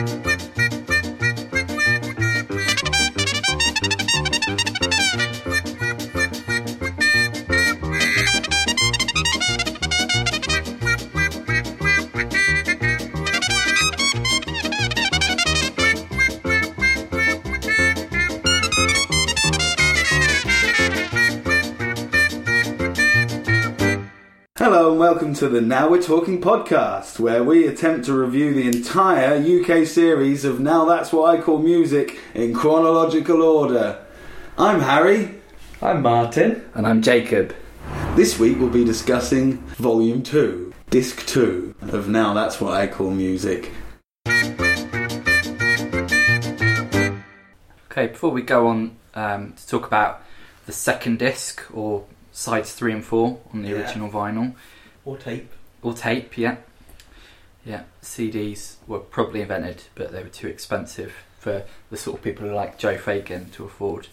Hello and welcome to the Now We're Talking podcast, where we attempt to review the entire UK series of Now That's What I Call Music in chronological order. I'm Harry. I'm Martin. And I'm Jacob. This week we'll be discussing Volume 2, Disc 2 of Now That's What I Call Music. Okay, before we go on um, to talk about the second disc or sides three and four on the Yeah. original vinyl Or tape. or tape, yeah, yeah. CDs were probably invented, but they were too expensive for the sort of people like Joe Fagan to afford.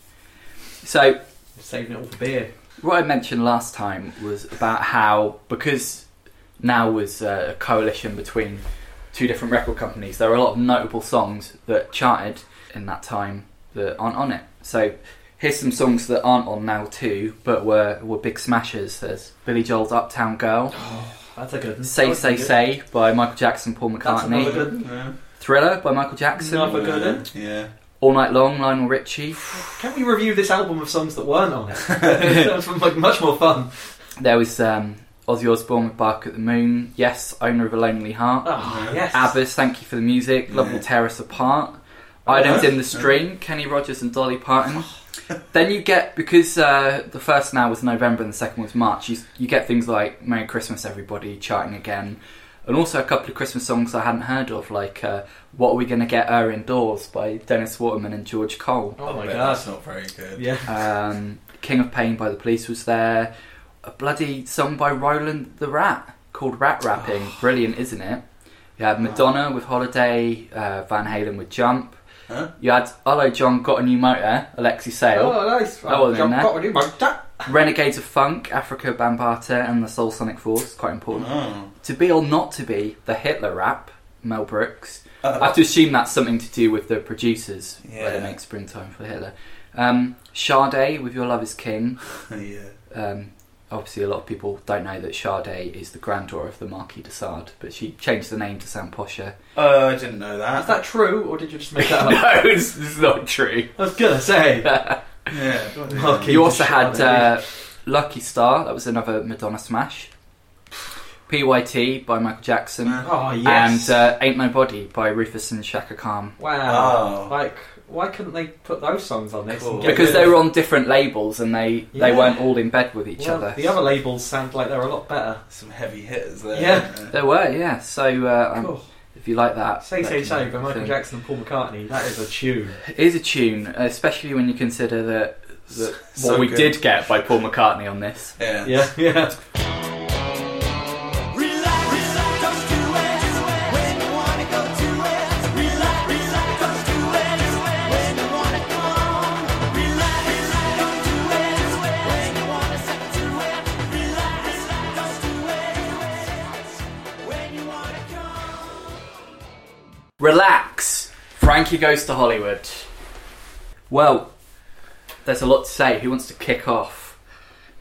So Saving it all for beer. what I mentioned last time was about how because now was uh, a coalition between two different record companies, there are a lot of notable songs that charted in that time that aren't on it. So here's some songs that aren't on now too, but were were big smashers. There's Billy Joel's "Uptown Girl," That's a good one. "Say Say good. Say" by Michael Jackson, Paul That's McCartney, another good one. Yeah. "Thriller" by Michael Jackson, Another good one. Yeah. "All Night Long" Lionel Richie. Can we review this album of songs that weren't on it? that was like much more fun. There was um, Ozzy Osbourne with "Bark at the Moon." Yes, "Owner of a Lonely Heart." Oh, yes. ABBA's Thank You for the Music, Love Will Tear Us Apart, Oh, Items yeah. in the String, Kenny Rogers and Dolly Parton. Then you get, because uh, the first now was November and the second was March, you, you get things like Merry Christmas Everybody charting again, and also a couple of Christmas songs I hadn't heard of, like uh, What Are We Gonna Get Her Indoors by Dennis Waterman and George Cole. Oh my god. That's not very good. Yeah. Um, King of Pain by The Police was there, a bloody song by Roland the Rat called Rat Rapping. Brilliant, isn't it? You had Madonna with Holiday, uh, Van Halen with Jump. Huh? You had Hello John Got a New Motor, Alexei Sayle, Oh, nice. That in there. Got a new motor. Renegades of Funk, Afrika Bambaataa, and the Soul Sonic Force. Quite important. Oh. To be or not to be, the Hitler rap, Mel Brooks. I Uh, have to assume that's something to do with the producers, where they Yeah. make Springtime for Hitler. Um, Sade with Your Love Is King. yeah. Um, obviously, a lot of people don't know that Sade is the granddaughter of the Marquis de Sade, but she changed the name to sound posher. Oh, I didn't know that. Is that true, or did you just make that up? no, it's, it's not true. I was gonna say. Yeah. Marquis. you also had uh, Lucky Star, that was another Madonna smash. PYT by Michael Jackson. Oh yes. And uh, Ain't Nobody by Rufus and Chaka Khan. wow. Oh. Like, why couldn't they put those songs on this? and Cool. get Because they were on different labels and they, they weren't all in bed with each Well, other. The other labels sound like they're a lot better. Some heavy hitters there. Yeah. There were, yeah. So uh, um, if you like that, Say Say Say be by Michael thing. Jackson and Paul McCartney. That is a tune. It is a tune, especially when you consider that, that So what we good. did get by Paul McCartney on this. Yeah. Yeah, yeah. Relax. Frankie goes to Hollywood. Well, there's a lot to say. Who wants to kick off?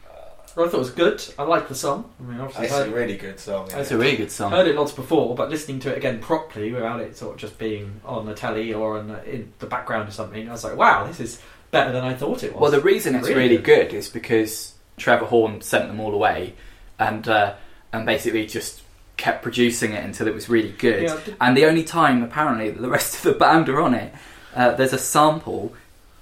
I thought it was good. I liked the song. I mean, obviously, It's a heard, really good song. It's a really good song. heard it lots before, but listening to it again properly without it sort of just being on the telly or on the, in the background or something, I was like, wow, this is better than I thought it was. Well, the reason it's Really really, good. good. is because Trevor Horn sent them all away, and uh, and basically just kept producing it until it was really good. Yeah, And the only time apparently that the rest of the band are on it, uh, there's a sample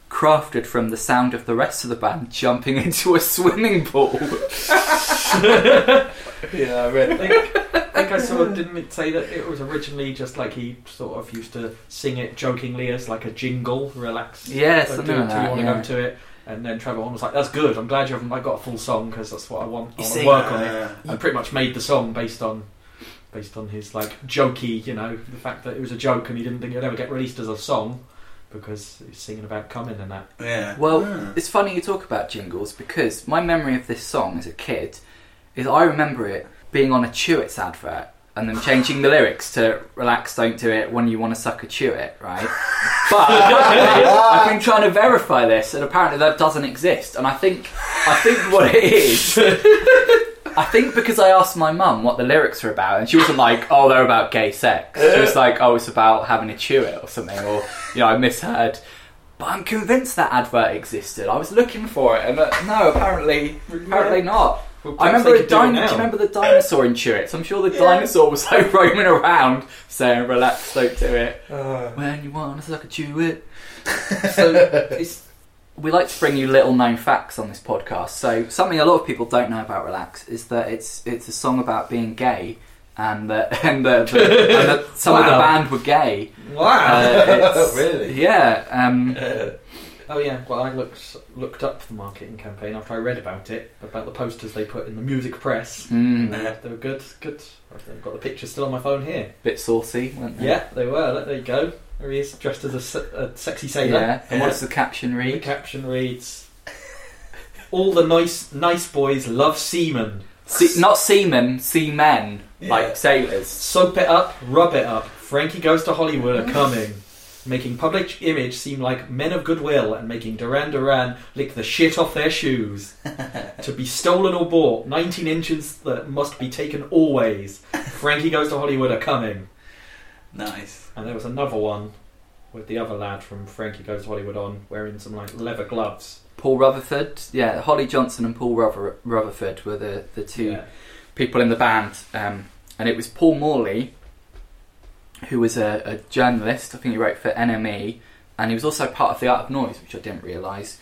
crafted from the sound of the rest of the band jumping into a swimming pool. Yeah, I read I think, I think I saw, didn't it say that it was originally just like he sort of used to sing it jokingly as like a jingle, relax. Yeah, something do it like till you that, want yeah. to go to it. And then Trevor Horn was like, "That's good. I'm glad you haven't like, got a full song because that's what I want. I want see, to work on it." Uh, I pretty much made the song based on based on his like jokey, you know, the fact that it was a joke and he didn't think it would ever get released as a song because he's singing about coming and that. yeah. Well, Yeah. it's funny you talk about jingles because my memory of this song as a kid is I remember it being on a Chewits advert and then changing the lyrics to "Relax, don't do it when you want to suck a chew it," right? But I've been trying to verify this, and apparently that doesn't exist. And I think I think what it is. I think because I asked my mum what the lyrics were about, and she wasn't like, "Oh, they're about gay sex." She was like, "Oh, it's about having to chew it or something," or you know, I misheard. But I'm convinced that advert existed. I was looking for it, and uh, no, apparently, apparently not. Well, I remember the a could do do you remember the dinosaur in Chewits? I'm sure the Yeah. dinosaur was like roaming around saying, "Relax, don't do it Uh, when you want to suck a chew it." So it's, we like to bring you little known facts on this podcast. So something a lot of people don't know about Relax is that it's it's a song about being gay, and that and that, the, and that some of the band were gay. Wow. Uh, Really? Yeah. Um, uh, Oh yeah, well I looked looked up the marketing campaign after I read about it, about the posters they put in the music press. mm, And they were good, good. I've got the picture still on my phone here. bit saucy, weren't they? Yeah, they were. There you go. There he is, dressed as a, se- a sexy sailor. Yeah. And what does the caption The read? caption reads, "All the nice nice boys love seamen. Se- not seamen, seamen, Yeah. like sailors. Soap it up, rub it up. Frankie goes to Hollywood are coming." Making public image seem like men of goodwill and making Duran Duran lick the shit off their shoes. to be stolen or bought, 19 inches that must be taken always. Frankie goes to Hollywood are coming. Nice. And there was another one with the other lad from Frankie Goes to Hollywood on, wearing some like leather gloves. Paul Rutherford, yeah, Holly Johnson and Paul Ruther- Rutherford were the, the two Yeah. people in the band, um, and it was Paul Morley, who was a, a journalist. I think he wrote for NME, and he was also part of the Art of Noise, which I didn't realise.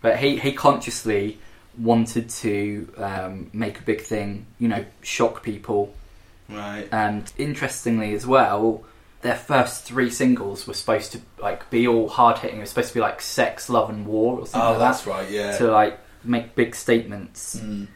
But he he consciously wanted to um, make a big thing, you know, shock people, Right. and interestingly as well. Their first three singles were supposed to like be all hard hitting. It was supposed to be like sex, love, and war or something Oh, like that's that right. Yeah. to like make big statements. Mm.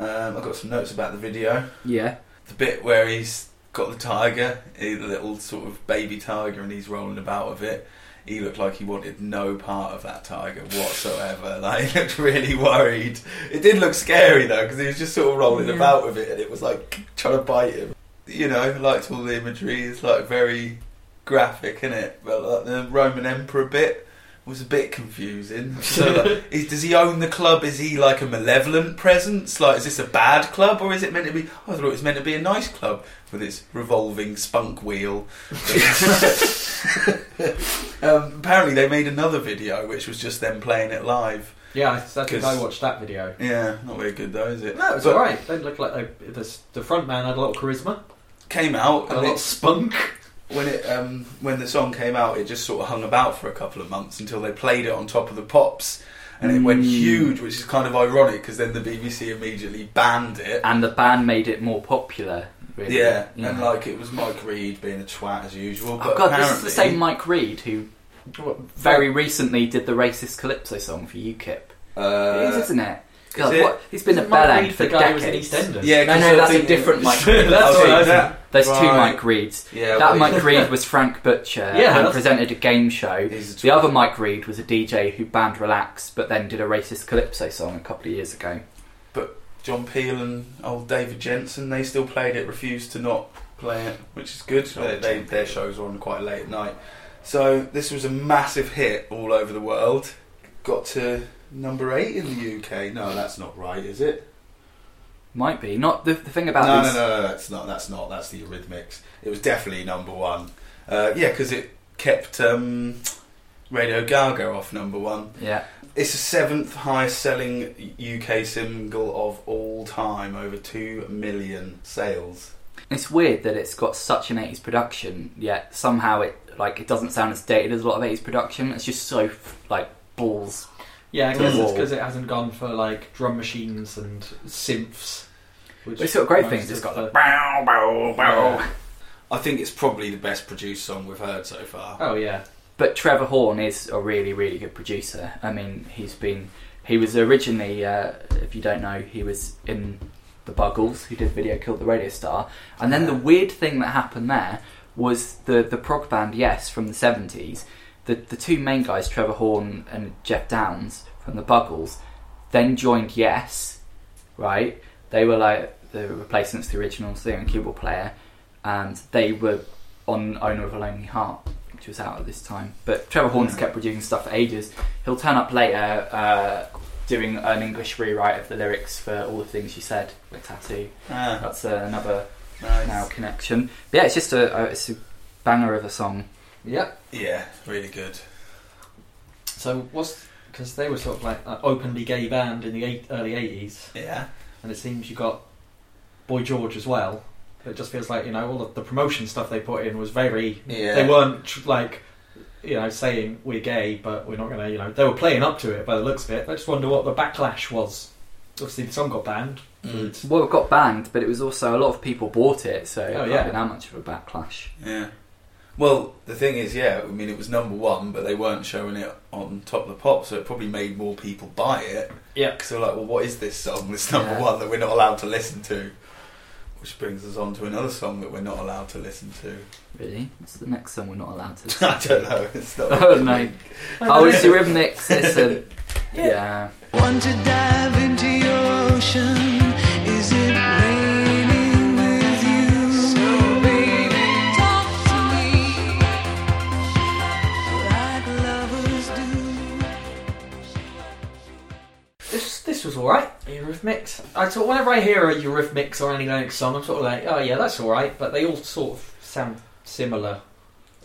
Um, I've got some notes about the video. Yeah, The bit where he's got the tiger, the little sort of baby tiger, and he's rolling about with it. He looked like he wanted no part of that tiger whatsoever. Like he looked really worried. It did look scary though because he was just sort of rolling Yeah. about with it, and it was like trying to bite him. You know, liked all the imagery. It's like very graphic, isn't it? But like the Roman emperor bit was a bit confusing. So, like, is, does he own the club? Is he like a malevolent presence? Like, is this a bad club or is it meant to be? I thought it was meant to be a nice club with its revolving spunk wheel. um, apparently, they made another video which was just them playing it live. Yeah, I, think I watched that video. Yeah, not very good though, is it? No, it's alright. They look like they, the, the front man had a lot of charisma, Came out had a and lot it, of spunk. when it um, when the song came out, it just sort of hung about for a couple of months until they played it on top of the pops, and it went Mm. huge, which is kind of ironic because then the BBC immediately banned it. and the band made it more popular. Really. Yeah, and like it was Mike Read being a twat as usual. oh But god, this is the same Mike Read who very recently did the racist calypso song for UKIP. Uh, it is, isn't it? God, it? what? He's been a Isn't bell end Reed for the guy who was in decades. EastEnders? yeah, No, 'cause no, you're that's a different Mike. That's Oh, what I was that- There's two Right. Mike Reeds. Yeah, that well, Mike Reid was Frank Butcher Yeah, and that's- presented a game show. a The other Mike Read was a DJ who banned Relax, but then did a racist calypso song a couple of years ago. But John Peel and old David Jensen, they still played it, refused to not play it, which is good. They, they, their shows are on quite late at night. So this was a massive hit all over the world. Got to number eight in the UK. No, that's not right, is it? Might be not the, the thing No, about no, these. no, no, that's not. That's not. That's the Eurythmics. It was definitely number one. Uh, yeah, because it kept um, Radio Gaga off number one. Yeah, It's the seventh highest selling UK single of all time, over two million sales. it's weird that it's got such an 80s production, yet somehow it like it doesn't sound as dated as a lot of 80s production. It's just so like balls. Yeah, I guess it's because it hasn't gone for like drum machines and synths. Which But it's got great most things. It's of got the- the bow bow bow. Yeah. I think it's probably the best produced song we've heard so far. Oh yeah, But Trevor Horn is a really, really good producer. I mean, he's been. He was originally, uh, if you don't know, he was in the Buggles, who did Video Killed the Radio Star. And then the weird thing that happened there was the, the prog band Yes from the 70s. The, the two main guys, Trevor Horn and Geoff Downes from the Buggles, then joined Yes, right? They were like the replacements to the original singer and keyboard player. and they were on Owner of a Lonely Heart, which was out at this time. But Trevor Horns Mm. kept producing stuff for ages. He'll turn up later uh, doing an English rewrite of the lyrics for All the Things You Said with Tattoo. Ah, That's uh, another nice. now connection. But yeah, it's just a, a it's a banger of a song. Yep. Yeah, really good. So what's because they were sort of like an openly gay band in the eight, early '80s, Yeah. and it seems you got Boy George as well. It just feels like you know all of the promotion stuff they put in was very. Yeah. They weren't tr- like you know saying we're gay, but we're not gonna. You know they were playing up to it by the looks of it. I just wonder what the backlash was. Obviously, the song got banned. Mm. Well, it got banned, but it was also a lot of people bought it, so Oh, can't yeah. been that much of a backlash. Yeah. Well, the thing is, yeah, I mean, it was number one, but they weren't showing it on Top of the Pop, so it probably made more people buy it. Yeah. Because they're like, well, what is this song that's number Yeah. one that we're not allowed to listen to? Which brings us on to another song that we're not allowed to listen to. Really? What's the next song we're not allowed to listen I don't know. It's not. Oh, no. Oh, it's Eurythmics. It's a, yeah. Want to dive into your ocean? Alright. Eurythmics. I thought whenever I hear a Eurythmics or Annie Lennox song, I'm sort of like, oh yeah, that's alright. But they all sort of sound similar.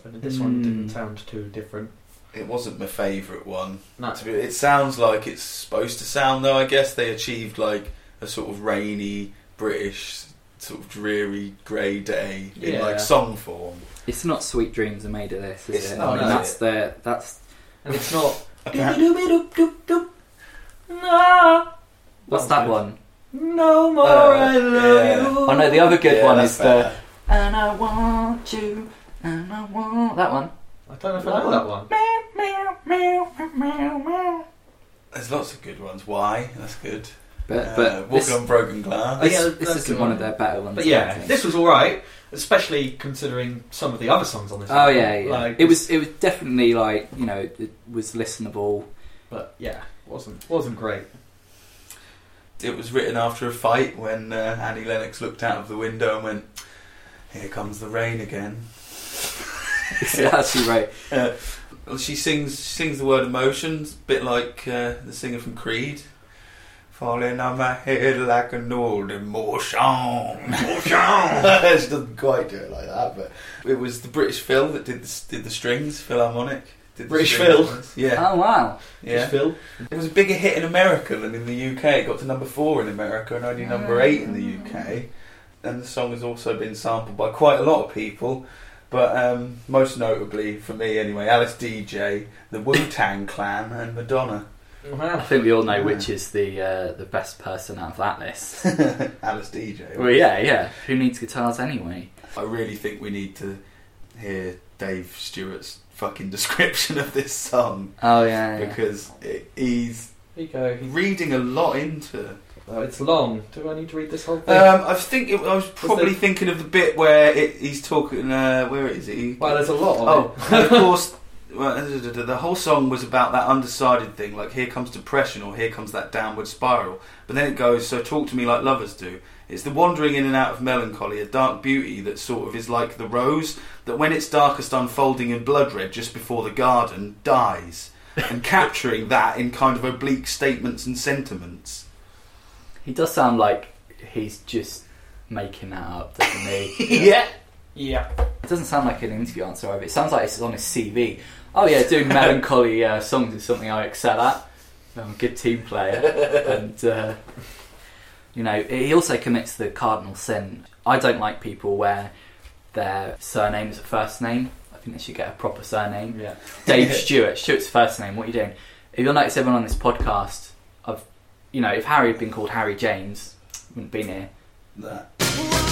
And this one didn't Mm. sound too different. It wasn't my favourite one. No. To be- It sounds like it's supposed to sound, though. I guess they achieved like a sort of rainy British, sort of dreary grey day in Yeah. like song form. It's not Sweet Dreams are made of this, is It's it? not, I mean, is that's the that's And it's not. Apparently- No, what's that one? no more Uh, I love yeah. you. Oh no, the other good Yeah, one that's is the. And I want you, and I want that one. I don't know if I know that one. Meow, meow, meow, meow, meow. There's lots of good ones. Why? That's good. But Uh, but walking this, on broken glass. Oh, yeah, this, this isn't one one. of their better ones. But yeah, this was alright, especially considering some of the other songs on this. Oh album. yeah, yeah. Like, it was it was definitely like you know it was listenable. but yeah, wasn't wasn't great. It was written after a fight when uh, Annie Lennox looked out of the window and went, "Here comes the rain again." Actually right. Uh, well, she sings sings the word emotions, a bit like uh, the singer from Creed. Falling on my head like an old emotion. Emotion. she doesn't quite do it like that, but it was the British Phil that did the, did the strings, Philharmonic. Did the British strings. Yeah, Oh wow. yeah. Just Phil. It was a bigger hit in America than in the UK. It got to number four in America and only number eight in the UK. And the song has also been sampled by quite a lot of people, but um, most notably for me anyway, Alice DJ, the Wu Tang Clan, and Madonna. I think we all know Yeah. which is the uh, the best person out of that list. Alice DJ. well, yeah, yeah. Who needs guitars anyway? I really think we need to hear Dave Stewart's fucking description of this song Oh yeah. yeah. because it, he's Here you go. He- reading a lot into Oh, it's long. Do I need to read this whole thing? Um, I think it, I was probably there- thinking of the bit where it, he's talking. Uh, where is it? He, well, there's a lot of oh, it. and of course, well, the whole song was about that undecided thing. Like here comes depression, or here comes that downward spiral. But then it goes. So talk to me like lovers do. It's the wandering in and out of melancholy, a dark beauty that sort of is like the rose that, when it's darkest, unfolding in blood red just before the garden, dies, and capturing that in kind of oblique statements and sentiments. He does sound like he's just making that up, doesn't he? yeah. Yeah. It doesn't sound like an interview answer either. It sounds like it's on his CV. Oh yeah, doing melancholy uh, songs is something I excel at. I'm a good team player, and uh, you know he also commits the cardinal sin. I don't like people where their surname is a first name. I think they should get a proper surname. Yeah. Dave Stewart. Stewart's first name. What are you doing? If you'll notice, everyone on this podcast, I've, you know, if Harry had been called Harry James, wouldn't be here. That.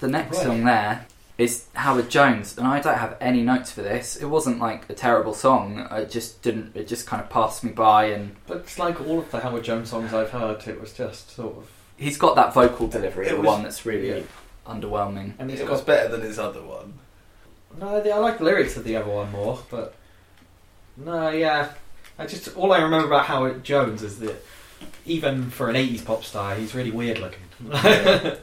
The next Right. song there is Howard Jones, and I don't have any notes for this. It wasn't like a terrible song. I just didn't. It just kind of passed me by, and But it's like all of the Howard Jones songs I've heard. It was just sort of, he's got that vocal delivery, It the was- one that's really yeah. underwhelming. and he's It was got. better than his other one. No, the- I like the lyrics of the other one more, but no, yeah. I just all I remember about Howard Jones is that even for an '80s pop star, he's really weird looking.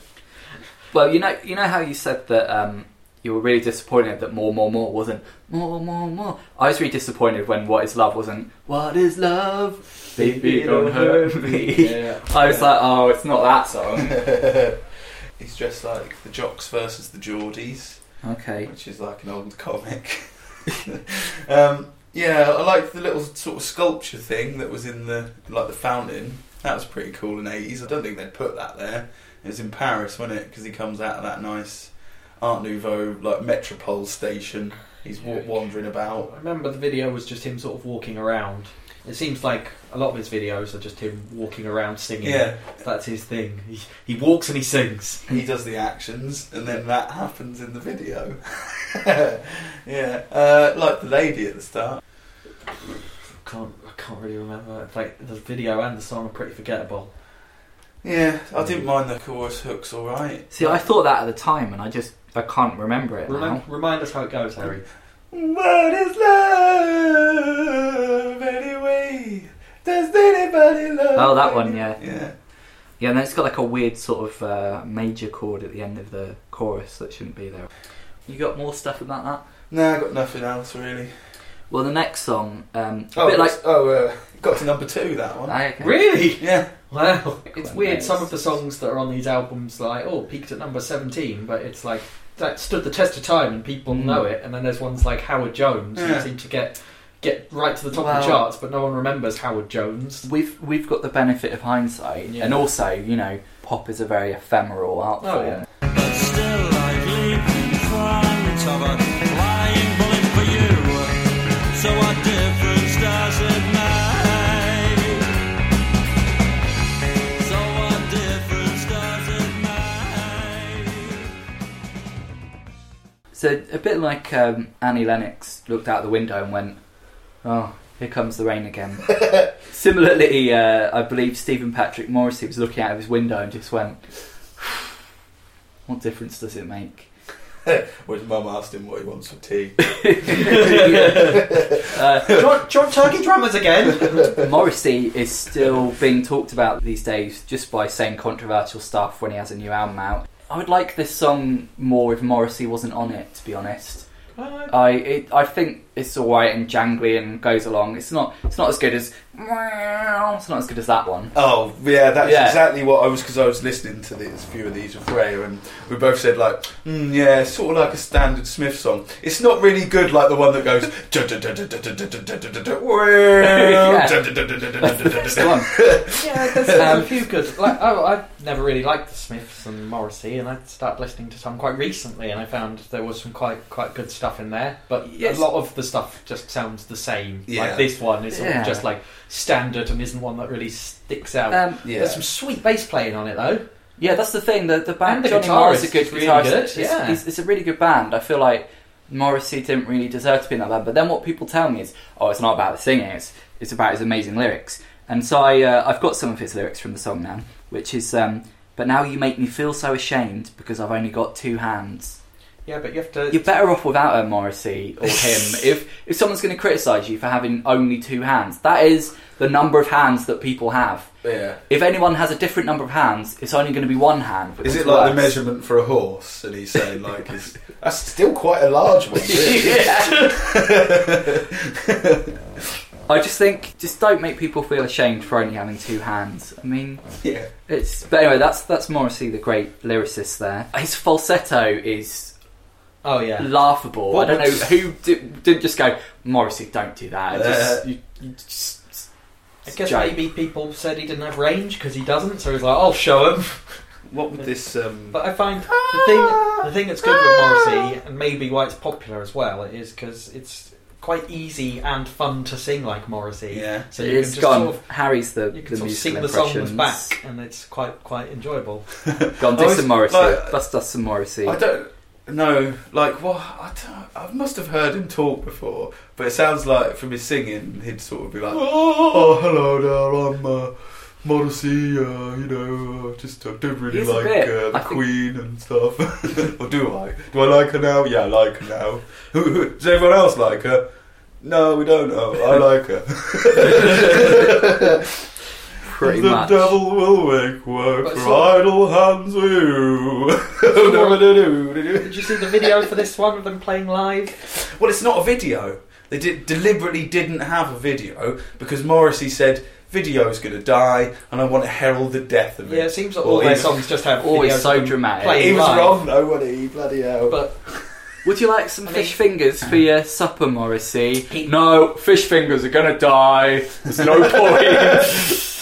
Well, you know, you know how you said that um, you were really disappointed that more, more, more wasn't more, more, more. I was really disappointed when "What Is Love" wasn't "What Is Love." Baby, don't hurt me. Yeah. I was like, oh, it's not that song. He's dressed like the Jocks versus the Geordies, Okay. which is like an old comic. um, yeah, I like the little sort of sculpture thing that was in the like the fountain. That was pretty cool in the eighties. I don't think they'd put that there. It was in Paris, wasn't it? Because he comes out of that nice Art Nouveau like metropole station. He's wa- wandering I remember the video was just him sort of walking around. It seems like a lot of his videos are just him walking around singing. Yeah, That's his thing. He, he walks and he sings. he does the actions, and then that happens in the video. yeah, uh, like the lady at the start. Can't I can't really remember. It's like the video and the song are pretty forgettable. Yeah, I didn't mind the chorus hooks. All right. See, I thought that at the time, and I just I can't remember it Remind, now. remind us how it goes, Harry. What is love anyway? Does anybody love? Oh, that one, yeah. Yeah. Yeah, and then it's got like a weird sort of uh, major chord at the end of the chorus that shouldn't be there. You got more stuff about that? No, I got nothing else really. Well, the next song, um, a Oh, bit like. oh, uh, got to number two. That one. Ah, okay. Really? Yeah. Wow. It's weird. nice. Some of the songs that are on these albums, like oh, peaked at number seventeen, but it's like that stood the test of time and people Mm. know it. And then there's ones like Howard Jones Yeah. who seem to get get right to the top of the charts, but no one remembers Howard Jones. We've we've got the benefit of hindsight, Yeah. and also you know, pop is a very ephemeral art Oh, form. yeah. So a bit like um, Annie Lennox looked out the window and went, "Oh, here comes the rain again." Similarly, uh, I believe Stephen Patrick Morrissey was looking out of his window and just went, "What difference does it make?" When his mum asked him what he wants for tea. Uh, do, you want, do you want turkey drummers again? Morrissey is still being talked about these days just by saying controversial stuff when he has a new album out. I would like this song more if Morrissey wasn't on it, to be honest. Uh, I it, I think it's alright and jangly and goes along. It's not it's not as good as it's not as good as that one. Oh yeah, that's Yeah. exactly what I was because I was listening to these, a few of these with Freya, and we both said like, mm, yeah, it's sort of like a standard Smith song. It's not really good like the one that goes. That's the one. yeah, there's, there's Um, a few good. Like, oh, I've never really liked the Smiths and Morrissey, and I started listening to some quite recently, and I found there was some quite quite good stuff in there. But Yes. a lot of the stuff just sounds the same. Yeah. Like this one is sort Yeah. just like standard and isn't one that really sticks out. Um, Yeah. There's some sweet bass playing on it though. yeah, that's the thing. The the band And the Johnny Marr is a good is really guitarist. good, It's, yeah. it's, it's a really good band. I feel like Morrissey didn't really deserve to be in that band. But then what people tell me is, oh, it's not about the singing. It's it's about his amazing lyrics. And so I uh, I've got some of his lyrics from the song now, which is um, but now you make me feel so ashamed because I've only got two hands. Yeah, but you have to. You're better off without a Morrissey or him. if if someone's going to criticise you for having only two hands, that is the number of hands that people have. Yeah. If anyone has a different number of hands, it's only going to be one hand. Is it like the measurement for a horse? And he's saying like, is, that's still quite a large one. I just think, just don't make people feel ashamed for only having two hands. I mean, yeah. it's. But anyway, that's that's Morrissey, the great lyricist. There, his falsetto is oh yeah. laughable. What I don't know who did, did just go Morrissey. Don't do that. Uh, Just, you, you just, I guess joke. maybe people said he didn't have range because he doesn't, so he's like, I'll show him. What would this? Um, But I find the thing the thing that's good with Morrissey, and maybe why it's popular as well, is because it's quite easy and fun to sing like Morrissey. yeah. So you it's can just gone. sort of Harry's the you can the sort of sing the songs back, and it's quite quite enjoyable. Gone do some Morrissey. Bust us some Morrissey. I don't. No, like what? I, I must have heard him talk before, but it sounds like from his singing, he'd sort of be like, "Oh, hello there, I'm uh, Morrissey. Uh, you know, uh, just I don't really He's like uh, the I think- Queen and stuff. or do I? Do I like her now? Yeah, I like her now. Who- who- Does everyone else like her? No, we don't know. I like her. Pretty the much. devil will make work But for so- idle hands with you. Did you see the video for this one of them playing live? Well, it's not a video. They did deliberately didn't have a video because Morrissey said video's going to die, and I want to herald the death of it. Yeah, it seems like Well, all he their songs just have Always so dramatic. playing he was live. wrong though, wasn't he? Bloody hell! But Would you like some I fish mean- fingers for your supper, Morrissey? He- No, fish fingers are gonna die. There's no point.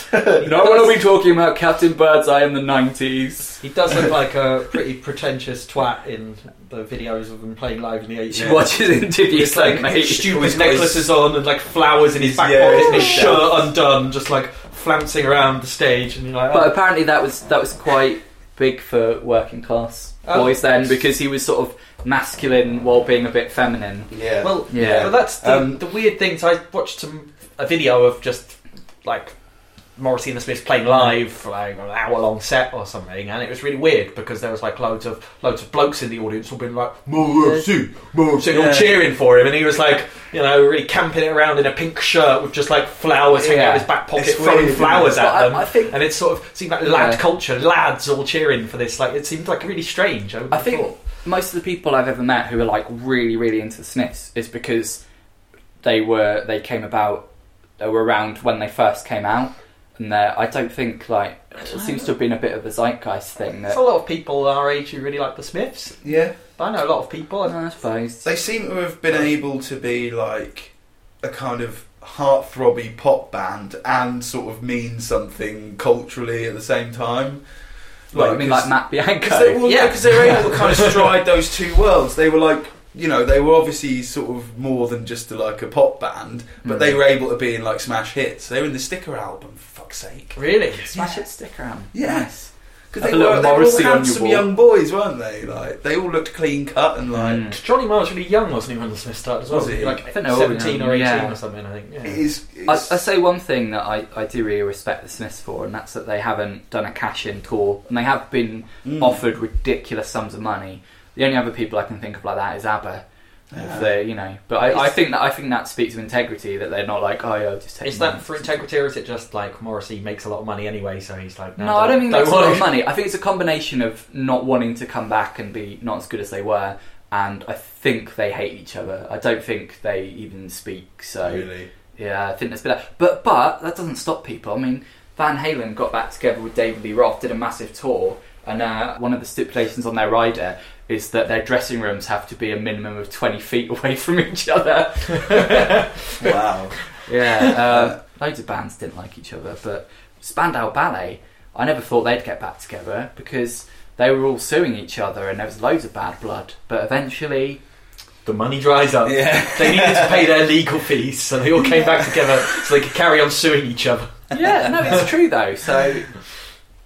No one will be talking about Captain Birdseye in the 90s. he does look like a pretty pretentious twat in the videos of him playing live in the 80s. She watches interviews It's like mate. stupid Always necklaces on and like flowers in his His- back yeah, pocket and his his shirt undone, just like flouncing around the stage. And you're like, But oh. apparently that was that was quite big for working class Oh. boys then because he was sort of masculine while being a bit feminine. yeah. well, Yeah. But that's the, Um, the weird thing. So I watched some a video of just like Morrissey and the Smiths playing live for like an hour long set or something, and it was really weird because there was like loads of loads of blokes in the audience all being like Morrissey, all Yeah. cheering for him, and he was like you know really camping it around in a pink shirt with just like flowers hanging Yeah. out his back pocket, It's throwing weird, flowers at them. I, I think and it sort of seemed like lad Yeah. culture, lads all cheering for this. Like it seemed like really strange. I, I think thought. most of the people I've ever met who are like really, really into the Smiths is because they were they came about they were around when they first came out, and they're- I don't think like it seems to have been a bit of a zeitgeist thing there's a lot of people our age who really like the Smiths. Yeah, But I know a lot of people. I suppose they seem to have been able to be like a kind of heartthrobby pop band and sort of mean something culturally at the same time. Like, I mean, like Matt Because Bianco. they, well, Yeah. yeah, they were able to kind of stride those two worlds. They were like, you know, they were obviously sort of more than just a, like a pop band, but Mm. they were able to be in like smash hits. They were in the Sticker album, for fuck's sake. Really? Smash it stick around. Yeah. Nice. Because they were, little they were all Morrissey your handsome young boys, weren't they? Like they all looked clean cut and like. Mm. Johnny Marr was really young, wasn't he, when the Smiths started as well? Was he? Like I think they were all 17 or 18 yeah. or something, I think. Yeah. It is. I, I say one thing that I, I do really respect the Smiths for, and that's that they haven't done a cash in tour, and they have been Mm. offered ridiculous sums of money. The only other people I can think of like that is ABBA. Yeah. They, you know, but I, I think that I think that speaks to integrity that they're not like, oh yeah, just take. Is money." that for integrity or is it just like Morrissey makes a lot of money anyway, so he's like, No, I don't think that's a lot of money. I think it's a combination of not wanting to come back and be not as good as they were, and I think they hate each other. I don't think they even speak. So really. Yeah, I think there's been that. But but that doesn't stop people. I mean, Van Halen got back together with David Lee Roth, did a massive tour, and uh, one of the stipulations on their rider is that their dressing rooms have to be a minimum of 20 feet away from each other. Wow. Yeah, uh, loads of bands didn't like each other, but Spandau Ballet, I never thought they'd get back together because they were all suing each other and there was loads of bad blood. But eventually, The money dries up. Yeah. They needed to pay their legal fees, so they all came back together so they could carry on suing each other. yeah, no, it's true though. So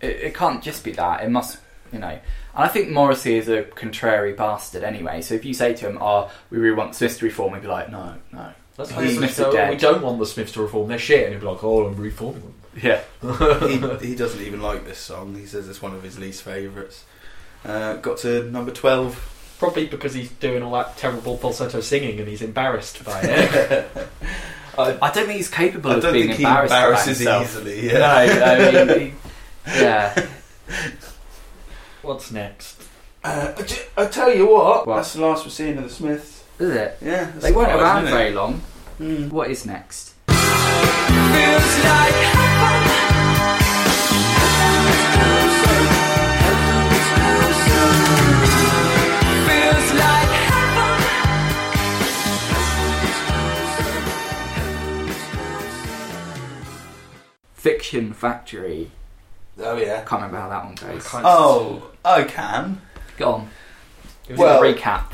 it, it can't just be that. It must, you know. And I think Morrissey is a contrary bastard anyway. So if you say to him, "Oh, we really want Smiths to reform," he'd be like, "No, no." That's He- Smiths Smiths are dead. we don't want the Smiths to reform. They're shit, and he'd be like, "Oh, I'm reforming them." Yeah, he, he doesn't even like this song. He says it's one of his least favourites. Uh, got to number twelve. Probably because he's doing all that terrible falsetto singing, and he's embarrassed by it. I, I don't think he's capable I of don't being think he embarrassed about embarrasses himself. easily. No, I mean, he- yeah. What's next? Uh, I ju- I tell you what, What? that's the last we're seeing of the Smiths. Is it? Yeah, that's They weren't surprising, around isn't it? very long. Mm. What is next? Feels like heaven. Feels like heaven. Fiction Factory. Oh yeah. I can't remember how that one goes. Can't- Oh, oh I can. Go on. It was Well- Well, recap.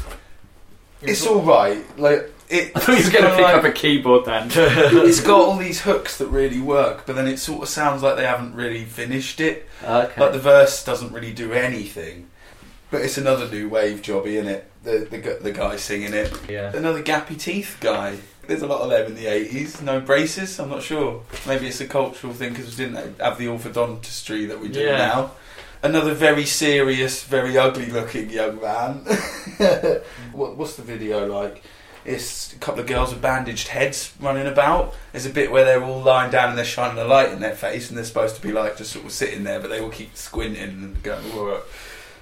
It's all right. Like it. I thought he was it's going to pick like- up a keyboard then. it's got all these hooks that really work, but then it sort of sounds like they haven't really finished it. okay. Like the verse doesn't really do anything. But it's another new wave jobby, isn't it? The, the gu- the guy singing it. Yeah. Another gappy teeth guy. There's a lot of them in the 80s. No braces, I'm not sure. Maybe it's a cultural thing because we didn't have the orthodontistry that we do Yeah. now. Another very serious, very ugly looking young man. what, what's the video like? It's a couple of girls with bandaged heads running about. There's a bit where they're all lying down and they're shining a light in their face and they're supposed to be like just sort of sitting there, but they all keep squinting and going, Whoa.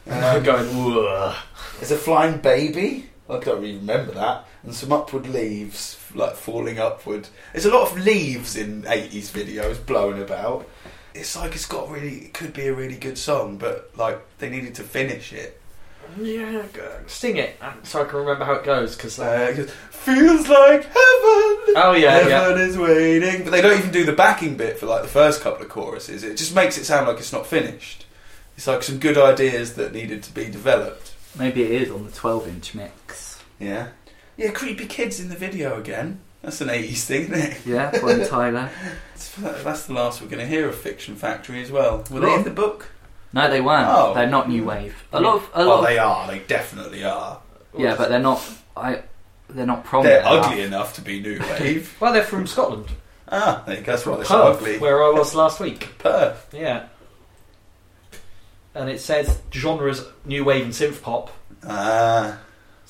Um, going, "Whoa." there's a flying baby. I don't really remember that. And some upward leaves, like falling upward. There's a lot of leaves in 80s videos blowing about. It's like it's got really, it could be a really good song, but like they needed to finish it. Yeah, sing it so I can remember how it goes. Because Uh, it Feels like heaven. oh yeah, yeah. heaven is waiting. But they don't even do the backing bit for like the first couple of choruses. It just makes it sound like it's not finished. It's like some good ideas that needed to be developed. Maybe it is on the 12 inch mix. Yeah. Yeah, creepy kids in the video again. That's an 80s thing, isn't it? Yeah, Bonnie Tyler. That's that's the last we're going to hear of Fiction Factory as well. Were they in the book? No, they weren't. Oh. They're not new wave. A lot of, a lot Oh, of they are. They definitely are. yeah, but they're not. I. They're not prominent. They're enough. ugly enough to be new wave. Well, they're from Scotland. ah, there you go. That's why they're so Perth, ugly. where I was last week. Perth. Yeah. And it says genres new wave and synth pop. Ah,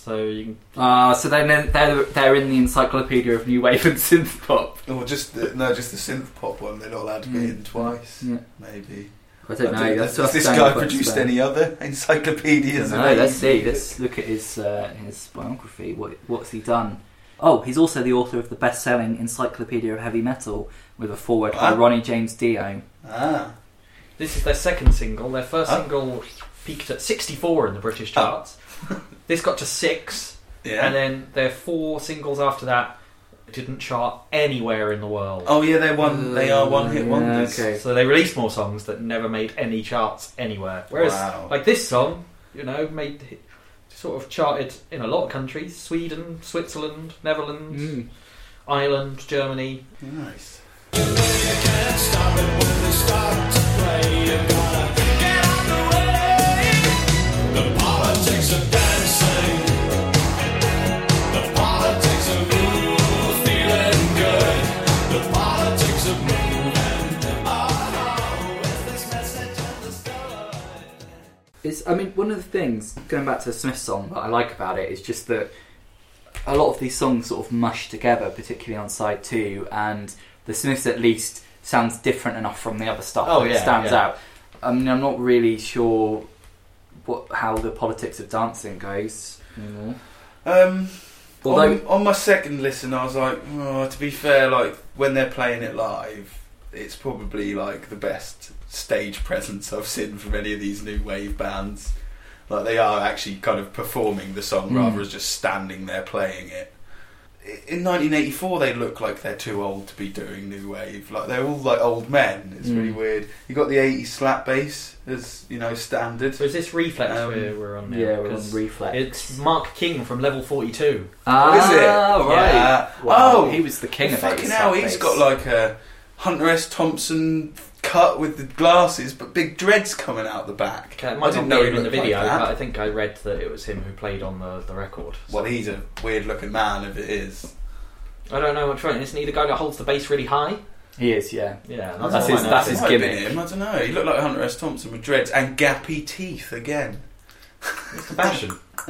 So you can. Ah, so they're, they're they're in the encyclopedia of new wave and synth pop. or just the, no, just the synth pop one. They're not allowed to be Mm. in twice. Yeah. Maybe. I don't know. Has That's has this guy produced any other encyclopedias? No, let's see. Let's look at his uh, his biography. What what's he done? Oh, he's also the author of the best-selling Encyclopedia of Heavy Metal with a foreword by Ah. Ronnie James Dio. Ah, This is their second single. Their first Oh. single peaked at 64 in the British Oh. charts. this got to six, yeah. and then their four singles after that didn't chart anywhere in the world. oh yeah, they're one. They are one hit Yeah, wonders. okay. So they released more songs that never made any charts anywhere. Whereas, Wow. like this song, you know, made sort of charted in a lot of countries: Sweden, Switzerland, Netherlands, Mm. Ireland, Germany. Nice. It's, I mean, one of the things, going back to the Smith song, that I like about it is just that a lot of these songs sort of mush together, particularly on side two, and the Smiths at least sounds different enough from the other stuff Oh, that it yeah, stands yeah. out. I mean, I'm not really sure what how the politics of dancing goes. anymore. Um, Although, on, on my second listen, I was like, oh, to be fair, like when they're playing it live, it's probably like the best stage presence I've seen from any of these new wave bands. Like they are actually kind of performing the song Mm. rather as just standing there playing it. In 1984, they look like they're too old to be doing new wave. Like they're all like old men. It's Mm. really weird. You got the 80s slap bass as you know standard. So is this Reflex Um, we're, we're on now? yeah, we're on 'Cause Reflex. It's Mark King from Level 42. ah, What is it? Oh right. Yeah. Wow, Oh, he was the king of Fucking 80s hell, He's got like a Hunter S. Thompson cut with the glasses, but big dreads coming out the back. Okay, I didn't know be he him in the looked like video, but I think I read that it was him who played on the, the record. Well, he's a weird looking man if it is. I don't know which one. Isn't he the guy that holds the bass really high? He is, yeah. Yeah, That's all his- I know. that's It his might have been gimmick. Him, I don't know. He looked like Hunter S. Thompson with dreads and gappy teeth again. It's the fashion.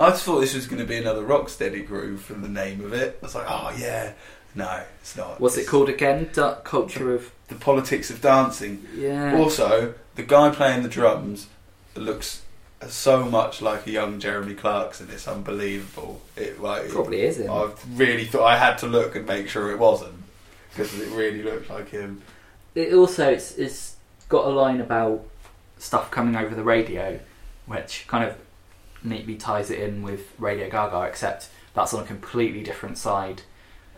I just thought this was going to be another Rocksteady groove from the name of it. I was like, oh yeah. No, it's not. What's it called again? Da- culture of. The politics of dancing. Yeah. Also, the guy playing the drums looks so much like a young Jeremy Clarkson. It's unbelievable. It like Probably is him. I really thought I had to look and make sure it wasn't because it really looked like him. It also it's, it's got a line about stuff coming over the radio, which kind of neatly ties it in with Radio Gaga, except that's on a completely different side.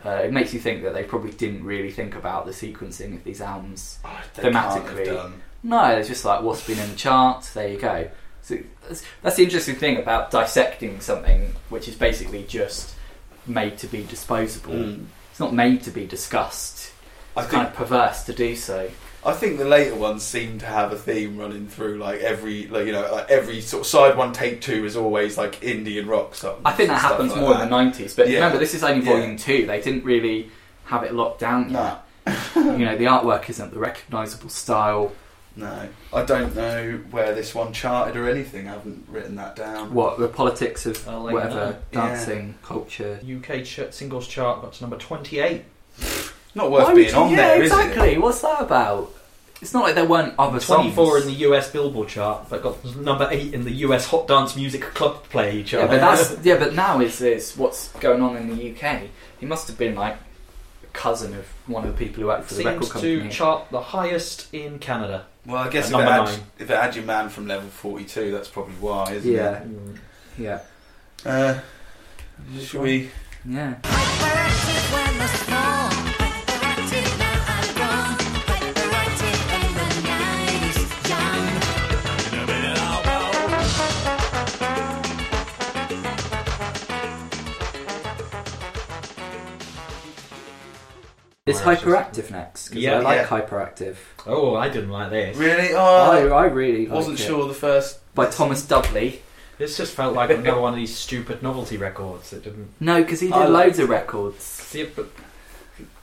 Uh, it makes you think that they probably didn't really think about the sequencing of these albums. Oh, they can't have Thematically. No, it's just like what's been in the charts. There you go. So that's, that's the interesting thing about dissecting something, which is basically just made to be disposable. Mm. It's not made to be discussed. I It's think kind of perverse to do so. I think the later ones seem to have a theme running through, like every, like you know, like every sort of side one, take two is always like Indian rock songs. I think that happens like more that. in the nineties. But Yeah. remember, this is only Yeah. volume two. They didn't really have it locked down No, yet. you know, the artwork isn't the recognisable style. no, I don't know where this one charted or anything. I haven't written that down. What the politics of I'll let you whatever know. Yeah. dancing culture. UK ch- singles chart got to number 28. Not worth Why being would you- on yeah, there, is exactly. What's that about? It's not like there weren't other 24 songs. in the US Billboard chart, but got number 8 in the US Hot Dance Music Club Play Yeah, chart. but that's yeah, but now is is what's going on in the UK. He must have been like a cousin of one of the people who worked for the record seems company. to chart the highest in Canada. Well, I guess if it, number had, nine. if it had your man from level forty-two, that's probably why, isn't Yeah. Mm. yeah, it? Uh, should we? yeah. Hyperactive when I small, Is Right, hyperactive next? 'Cause Yeah, I like yeah. hyperactive. Oh, I didn't like this. Really? I, Oh, I really I wasn't like it. sure the first. By Thomas Dolby. This just felt like another one of these stupid novelty records that didn't. No, because he did I loads of records. See, but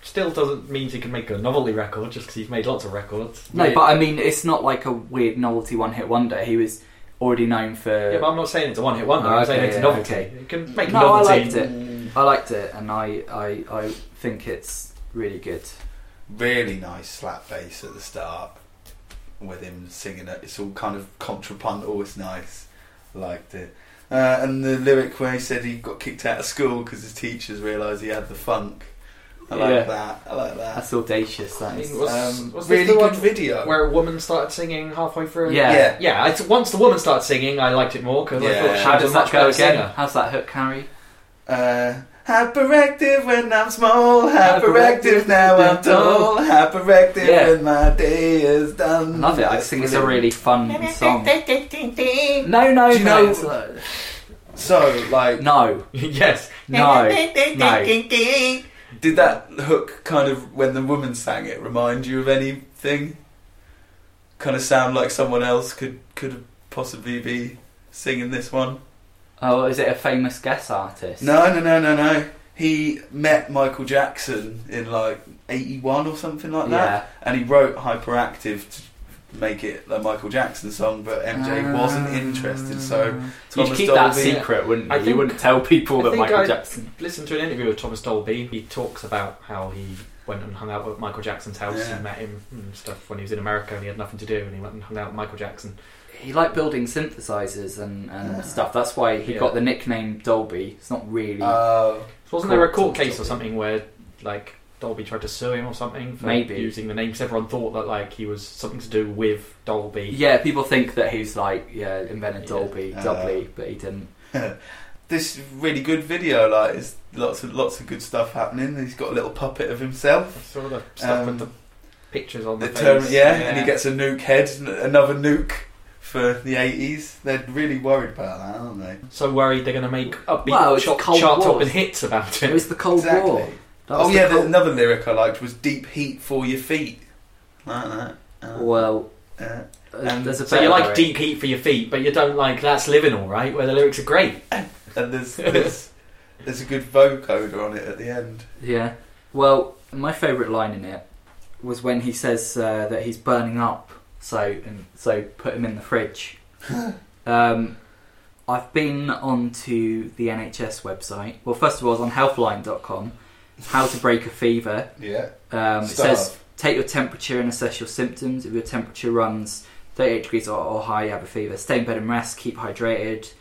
still doesn't mean he can make a novelty record just because he's made lots of records. No, Yeah. but I mean, it's not like a weird novelty one-hit wonder. He was already known for. Yeah, but I'm not saying it's a one-hit wonder. Oh, I'm saying okay, it's a yeah, novelty. okay. You can make a No, I novelty. liked it. I liked it, and I, I, I think it's really good. really nice slap bass at the start with him singing it. It's all kind of contrapuntal. It's nice. Liked it. Uh, and the lyric where he said he got kicked out of school because his teachers realised he had the funk. I like Yeah. that. I like that. That's audacious. That I is. mean, was- Um, was this really the good one video. Where a woman started singing halfway through. Yeah. yeah. Yeah, I, once the woman started singing, I liked it more because I thought she How was a does much that go better again? singer. How's that hook, Harry? Uh, hyperactive when I'm small, hyperactive Hyperactive. now I'm tall, hyperactive Yeah. when my day is I done. love it. I That's think it's a really fun song. No, no, Do you no, know- So, like, no, yes. no, no. Did that hook kind of when the woman sang it remind you of anything? Kind of sound like someone else could could possibly be singing this one. Oh, is it a famous guest artist? No, no, no, no, no. He met Michael Jackson in like '81 or something like that, Yeah. and he wrote "Hyperactive" to make it a Michael Jackson song, but MJ wasn't ah. interested. So You'd Thomas keep that Dolby- secret, wouldn't I you? You think- wouldn't tell people I that think Michael I- Jackson. Listened to an interview with Thomas Dolby. He talks about how he went and hung out at Michael Jackson's house Yeah. and met him and stuff when he was in America and he had nothing to do and he went and hung out with Michael Jackson. He liked building synthesizers and, and Yeah. stuff. That's why he Yeah. got the nickname Dolby. It's not really. Uh, Wasn't there a court case or something where like Dolby tried to sue him or something for Maybe. using the name? Because everyone thought that like he was something to do with Dolby. yeah, people think that he's like yeah invented Yeah. Dolby, Uh, Dolby, but he didn't. this really good video, like, it's lots of lots of good stuff happening. He's got a little puppet of himself. I saw the stuff Um, with the pictures on the, The face. term, yeah, and he gets a nuke head, n- another nuke for the eighties. They're really worried about that, aren't they? so worried they're going to make upbeat Well, it's chart, Cold chart War. topping hits about It it. was the Cold exactly. War. That was Oh the yeah, the, Cold- another lyric I liked was "Deep heat for your feet." Like that. Uh, Well, uh, And there's a So you better like lyric. deep heat for your feet, but you don't like that's living all right, where the lyrics are great. and there's, there's there's a good vocoder on it at the end. Yeah. Well, my favourite line in it was when he says uh, that he's burning up, so and so put him in the fridge. um, I've been onto the NHS website. Well, first of all, I was on healthline.com. How to break a fever. Yeah. Um, it says take your temperature and assess your symptoms. If your temperature runs 38 degrees or, or higher, you have a fever. Stay in bed and rest. Keep hydrated.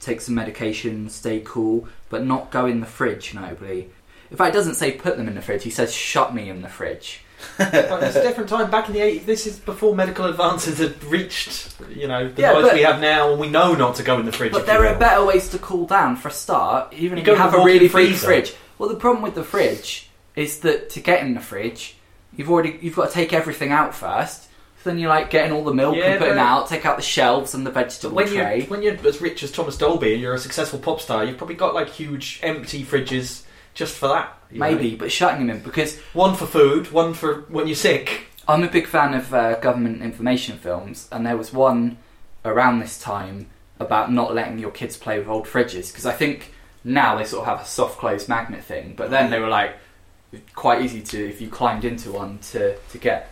Take some medication. Stay cool, but not go in the fridge. Notably, in fact, it doesn't say put them in the fridge. He says shut me in the fridge. But it's a different time. Back in the 80s, this is before medical advances had reached, you know, the Yeah, knowledge but- we have now, and we know not to go in the fridge. But there are better ways to cool down. For a start, even You if you have a really freezer. fridge. Well, the problem with the fridge is that to get in the fridge, you've already you've got to take everything out first. So then you're like getting all the milk Yeah, and putting out, take out the shelves and the vegetable when you're, tray. when you're as rich as Thomas Dolby and you're a successful pop star, you've probably got like huge empty fridges just for that. Know. Maybe, but shutting them in because One for food, one for when you're sick. I'm a big fan of uh, government information films, and there was one around this time about not letting your kids play with old fridges because I think now they sort of have a soft closed magnet thing, but then they were like quite easy to if you climbed into one to to get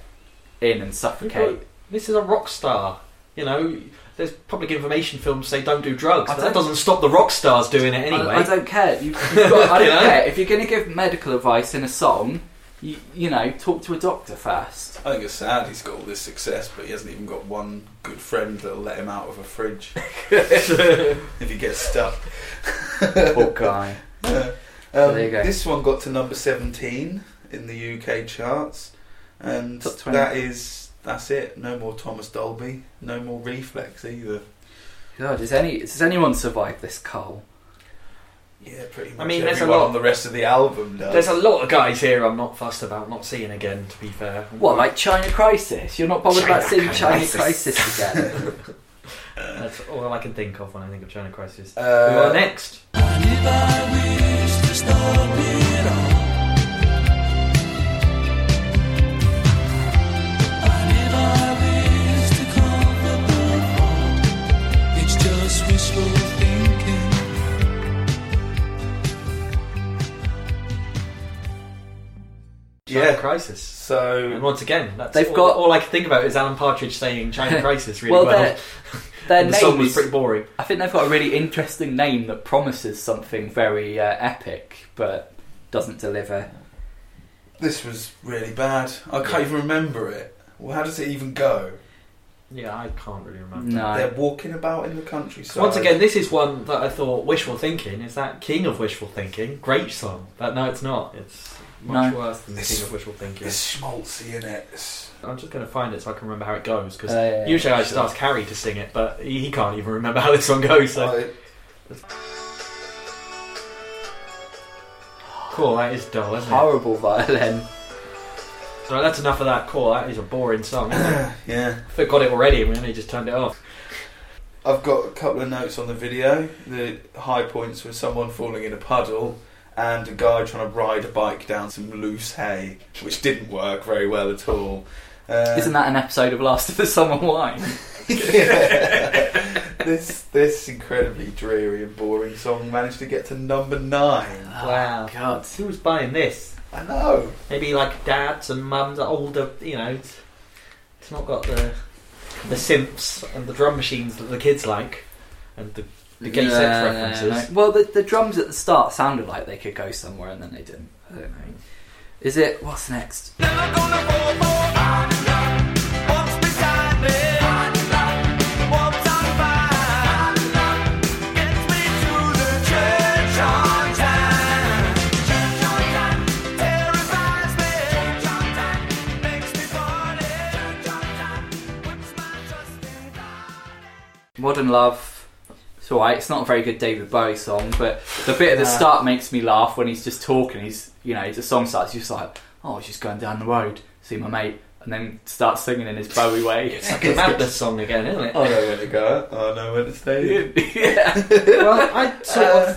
in and suffocate. This is a rock star. You know, there's public information films say don't do drugs. I but that don't- doesn't stop the rock stars doing it anyway. I, I don't care. You, you've got, I You don't know? care if you're going to give medical advice in a song. You, you know, talk to a doctor first. I think it's sad he's got all this success, but he hasn't even got one good friend that'll let him out of a fridge if he gets stuck. Poor guy. Um, there you go. This one got to number 17 in the UK charts, and Top 20. that is that's it. No more Thomas Dolby, no more Reflex either. God, does any does anyone survive this coal? Yeah, pretty much. I mean, there's a lot- on the rest of the album does. There's a lot of guys here I'm not fussed about not seeing again. To be fair, What, like China Crisis? You're not bothered about China seeing China Crisis. Crisis again? That's all I can think of when I think of China Crisis. Who Uh, are next? China yeah. Crisis. So And once again, that's They've all, got- all I can think about is Alan Partridge saying China Crisis really well, well. their, their and the song name was pretty boring. I think they've got a really interesting name that promises something very uh, epic, but doesn't deliver. this was really bad. I can't even remember it. Well, how does it even go? Yeah, I can't really remember. They're walking about in the countryside. Once again, this is one that I thought wishful thinking is that King of Wishful Thinking. Great song, but no, it's not. It's much No. worse than It's- King of Wishful Thinking. it's schmaltzy in it. It's- I'm just going to find it so I can remember how it goes because Uh, yeah, yeah, usually I sure. just ask Harry to sing it, but he, he can't even remember how this one goes. So I- cool, that is dull, isn't it? Horrible violin. So that's enough of that. Cool, that is a boring song. Isn't it? yeah. I got it already, and we only just turned it off. I've got a couple of notes on the video. The high points were someone falling in a puddle and a guy trying to ride a bike down some loose hay, which didn't work very well at all. Uh, Isn't that an episode of Last of the Summer Wine? this this incredibly dreary and boring song managed to get to number nine. Wow. God. Who's buying this? I know. Maybe like dads and mums, older. You know, it's, it's not got the the synths and the drum machines that the kids like, and the the gay sex references. no. Well, the, the drums at the start sounded like they could go somewhere and then they didn't. I don't know. Is it. What's next? Modern Love. It's alright. It's not a very good David Bowie song, but the bit at the Nah. start makes me laugh when he's just talking. He's, you know, the song starts. He's just like, oh, I was just going down the road, see my mate, and then starts singing in his Bowie way. It's like a madness song again, isn't it? I know where to go. I know where to stay. yeah. well, I sort of. Uh,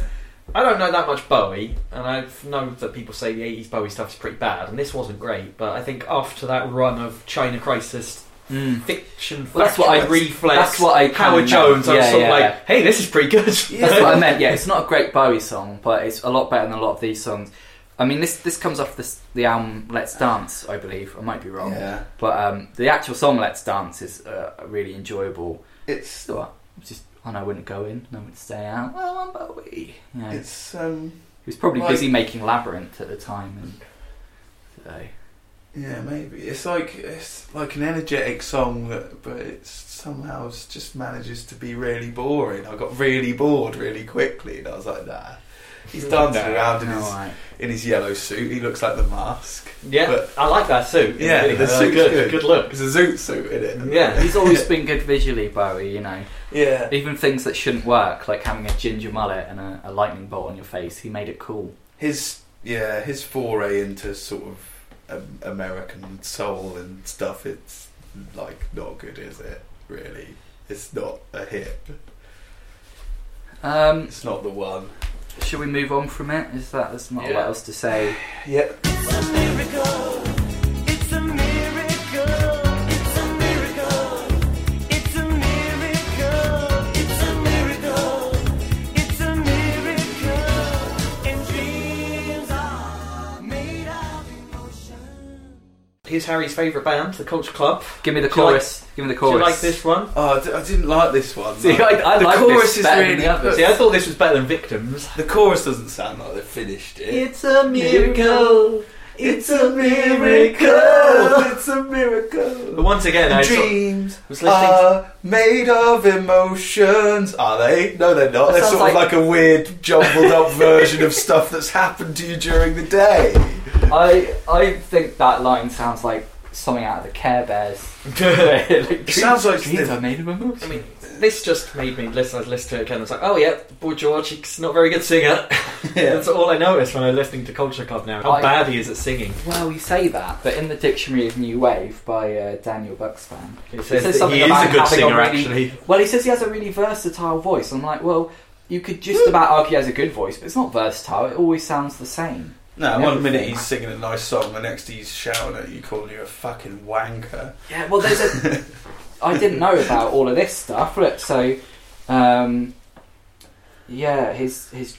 I don't know that much Bowie, and I know that people say the 80s Bowie stuff is pretty bad, and this wasn't great, but I think after that run of China Crisis Mm. fiction, Well, that's what I- reflex, that's what I Howard meant. Jones, I was Yeah, sort of yeah, like, hey, this is pretty good. That's what I meant. Yeah, it's not a great Bowie song, but it's a lot better than a lot of these songs. I mean, this this comes off this, the album Let's Dance, I believe. I might be wrong, Yeah. but um, the actual song Let's Dance is uh, really enjoyable. It's So what? It's just oh no, I wouldn't go in, no one would stay out. Well, I'm Bowie. You know, it's um he was probably like- busy making Labyrinth at the time, and so yeah maybe it's like it's like an energetic song that but it's somehow just manages to be really boring. I got really bored really quickly and I was like nah. He's dancing Nah, around in no, his right. in his yellow suit. He looks like the mask. yeah, But- I like that suit. Yeah, Really, the uh, suit's good, good. good look. There's a zoot suit in it. Yeah. He's always been good visually, Bowie. You know, Yeah. even things that shouldn't work, like having a ginger mullet and a, a lightning bolt on your face, he made it cool. His yeah, his foray into sort of American soul and stuff. It's like not good, is it? Really, it's not a hit. Um, It's not the one. Should we move on from it? Is that there's not a Yeah. lot else to say? Yeah. Is Harry's favourite band, the Culture Club. Give me the Do you like- chorus. Give me the chorus. Do chorus. you like this one? Oh, I d- I didn't like this one. See, no. I, I the like chorus this is better than really the others. See, I thought this was better than Victims. The chorus doesn't sound like they finished it. It's a miracle. It's a miracle. It's a miracle. But once again, I sort- Dreams was listening to- are made of emotions. Are they? No, they're not. That They're sounds sort of like- like a weird, jumbled up version of stuff that's happened to you during the day. I I think that line sounds like something out of the Care Bears. It sounds like dreams they've- are made of emotion. I mean, this just made me listen. I listened to it again. It's like, oh yeah, Boy George, he's not a very good singer. That's all I noticed when I was listening to Culture Club now. How I- bad he is at singing. Well, you say that, but in the Dictionary of New Wave by uh, Daniel Buxpan, He It says, says something he is about a good having a really- actually. well, he says he has a really versatile voice. I'm like, well, you could just about argue he has a good voice, but it's not versatile. It always sounds the same. No, Everything. one minute he's singing a nice song, the next he's shouting at you, calling you a fucking wanker. Yeah, well, there's a. I didn't know about all of this stuff. Look, so, um, yeah, his his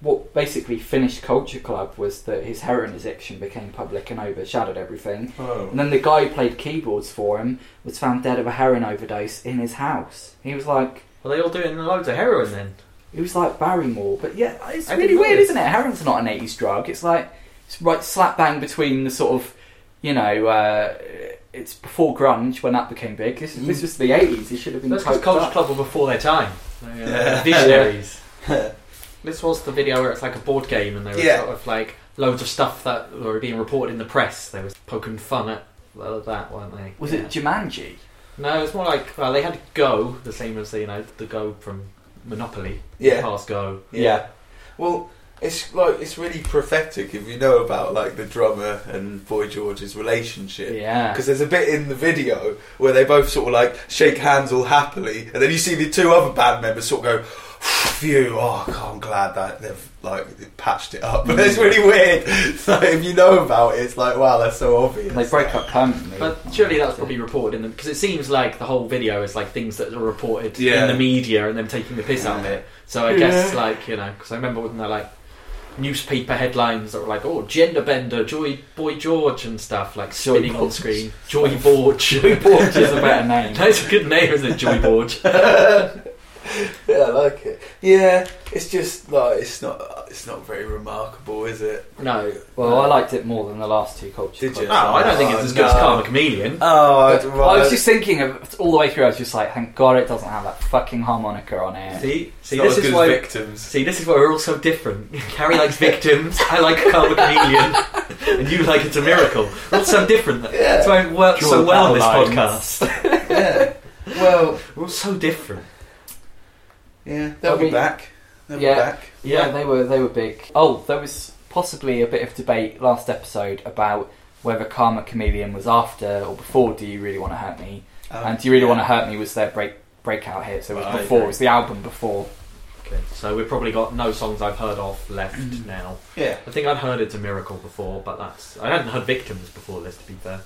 what basically finished Culture Club was that his heroin addiction became public and overshadowed everything. Oh. And then the guy who played keyboards for him was found dead of a heroin overdose in his house. He was like. Were they all doing loads of heroin then? It was like Barrymore, but yeah, it's I really weird, isn't it? Heroin's not an '80s drug. It's like it's right slap bang between the sort of, you know, uh, it's before grunge when that became big. This, this was the '80s. It should have been. That's because coked Culture. Club were before their time. They, uh, Yeah. Visionaries. this was the video where it's like a board game and they were Yeah. sort of like loads of stuff that were being reported in the press. They were poking fun at uh, that, weren't they? Was Yeah. it Jumanji? No, it's more like well, they had Go, the same as you know the Go from Monopoly. Yeah. Past Go. Yeah. Well, it's like it's really prophetic if you know about like the drummer and Boy George's relationship. Yeah. Because there's a bit in the video where they both sort of like shake hands all happily, and then you see the two other band members sort of go, "Phew! Oh, God, I'm glad that they've like patched it up." But it's really weird. So if you know about it, it's like, wow, that's so obvious. They break up permanently. But surely that's probably reported in the because it seems like the whole video is like things that are reported Yeah. in the media and them taking the piss out of it. So I guess like you know because I remember when they're like newspaper headlines that were like oh gender bender Joy Boy George and stuff like Joy spinning on screen Joy Borge Joy Borge is a better name. That's a good name, isn't it? Joy Borge. Yeah, I like it. Yeah, it's just like it's not it's not very remarkable, is it? no, Well, I liked it more than the last two culture. Did you? no, I don't think it's as good as No. Karma Chameleon. Oh, But I was just thinking of all the way through. I was just like, thank God it doesn't have that fucking harmonica on it. See, see, not this as is good why. victims. See, this is why we're all so different. Carrie likes victims, I like Karma Chameleon, and you like It's a Miracle. We're all so different. That's why it works Draw so well on this battle lines. podcast. yeah. Well, We're all so different. Yeah, they'll I be back. They'll Yeah. be back. Yeah, they were they were big. Oh, there was possibly a bit of debate last episode about whether Karma Chameleon was after or before Do You Really Want to Hurt Me? Oh, and Do You Really Want to Hurt Me was their break breakout hit, so it was Right. before, it was the album before. Okay, so we've probably got no songs I've heard of left mm. now. Yeah. I think I'd heard It's a Miracle before, but that's I hadn't heard Victims before this. To be fair,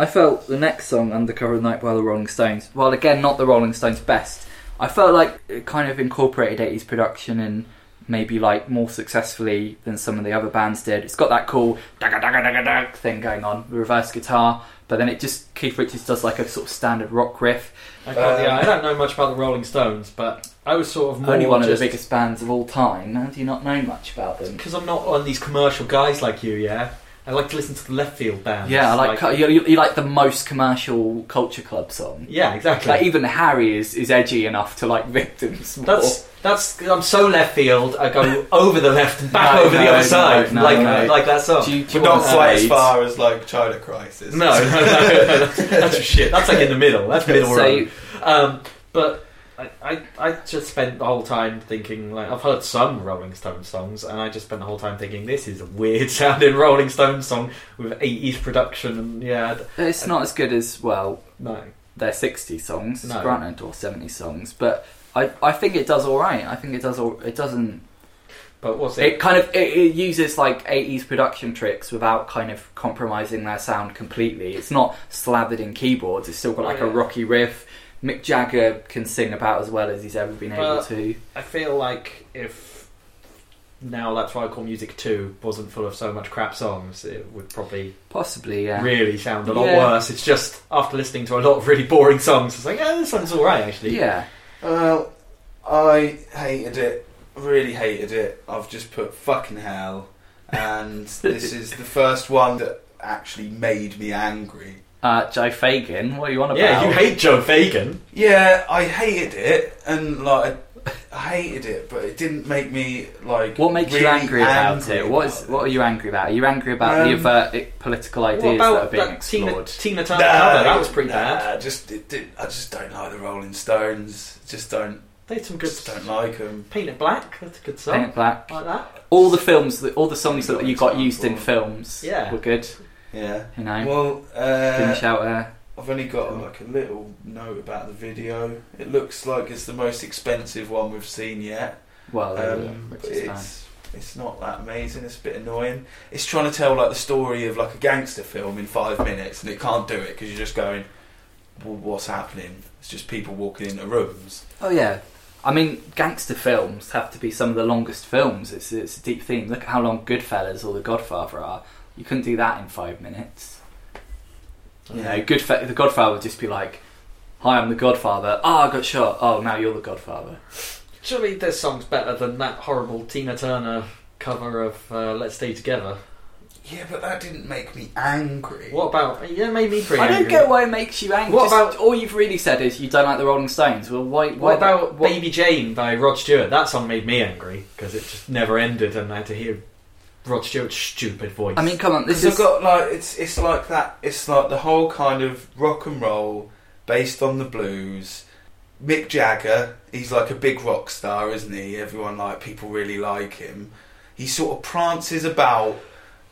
I felt the next song, Undercover of the Night by the Rolling Stones, while again not the Rolling Stones' best, I felt like it kind of incorporated 80s production and maybe like more successfully than some of the other bands did. It's got that cool dagga dagga dagga dag thing going on, the reverse guitar, but then it just Keith Richards does like a sort of standard rock riff. I, Um, yeah, I don't know much about the Rolling Stones, but I was sort of more Only one of the biggest bands of all time. How do you not know much about them? Because I'm not one of these commercial guys like you, yeah. I like to listen to the left field bands. Yeah, I like, you, you, you like the most commercial Culture Club song. Yeah, exactly. Like even Harry is, is edgy enough to like victims. more. that's that's. I'm so left field. I go over the left and back No, over the no, other side, no, like no. like that song. Do you, do But you not quite as far as like China Crisis. no, no, no, no, that's, that's shit. That's like in the middle. That's middle So- road. Um, but I, I, I just spent the whole time thinking like I've heard some Rolling Stones songs, and I just spent the whole time thinking this is a weird sounding Rolling Stones song with 80s production, and yeah, I- It's not as good as well no. their 60 songs, No. granted, or 70 songs, but I, I think it does all right. I think it does all. It doesn't. But what's it? It kind of it, it uses like 80s production tricks without kind of compromising their sound completely. It's not slathered in keyboards. It's still got like a Yeah. rocky riff. Mick Jagger can sing about as well as he's ever been able But- to. I feel like if now that's why I call music two wasn't full of so much crap songs, it would probably Possibly, yeah. really sound a lot Yeah. worse. It's just after listening to a lot of really boring songs, it's like, yeah, this one's all right actually. Yeah. Well, I hated it. Really hated it. I've just put fucking hell, and this is the first one that actually made me angry. Uh, Joe Fagan, what are you on about? Yeah, you hate Joe Fagan. Yeah, I hated it, and like I hated it, but it didn't make me like. What makes you angry about angry it? What is what are you angry about? Are you angry about the Um, overt i- political ideas What that are about being that Tina, explored? Tina it. Turner cover? That was pretty nah, bad. Just it, did I just don't like the Rolling Stones. Just don't. They had some good. Just don't like them. Paint It Black. That's a good song. Paint It Black. Like that. All the films, all the songs that you got used in films Yeah. were good. Yeah. You know, Well, finish uh, out there. I've only got like a little note about the video. It looks like it's the most expensive one we've seen yet. Well, there we go, Um, it's it's not that amazing. It's a bit annoying. It's trying to tell like the story of like a gangster film in five minutes, and it can't do it because you're just going, well, "What's happening?" It's just people walking into rooms. Oh yeah, I mean, gangster films have to be some of the longest films. It's it's a deep theme. Look at how long Goodfellas or The Godfather are. You couldn't do that in five minutes. You know, Goodfa- The Godfather would just be like, "Hi, I'm the Godfather. Ah, I got shot. Oh, now you're the Godfather." Surely there's songs better than that horrible Tina Turner cover of uh, "Let's Stay Together." Yeah, but that didn't make me angry. What about? Yeah, it made me pretty I don't angry. get why it makes you angry. What Just- about- all you've really said is you don't like the Rolling Stones? Well, why? why What about what- Baby Jane by Rod Stewart? That song made me angry because it just never ended, and I had to hear Rod Stewart's stupid voice. I mean, come on, this Because is I've got like it's it's like that. It's like the whole kind of rock and roll based on the blues. Mick Jagger, he's like a big rock star, isn't he? Everyone like people really like him. He sort of prances about,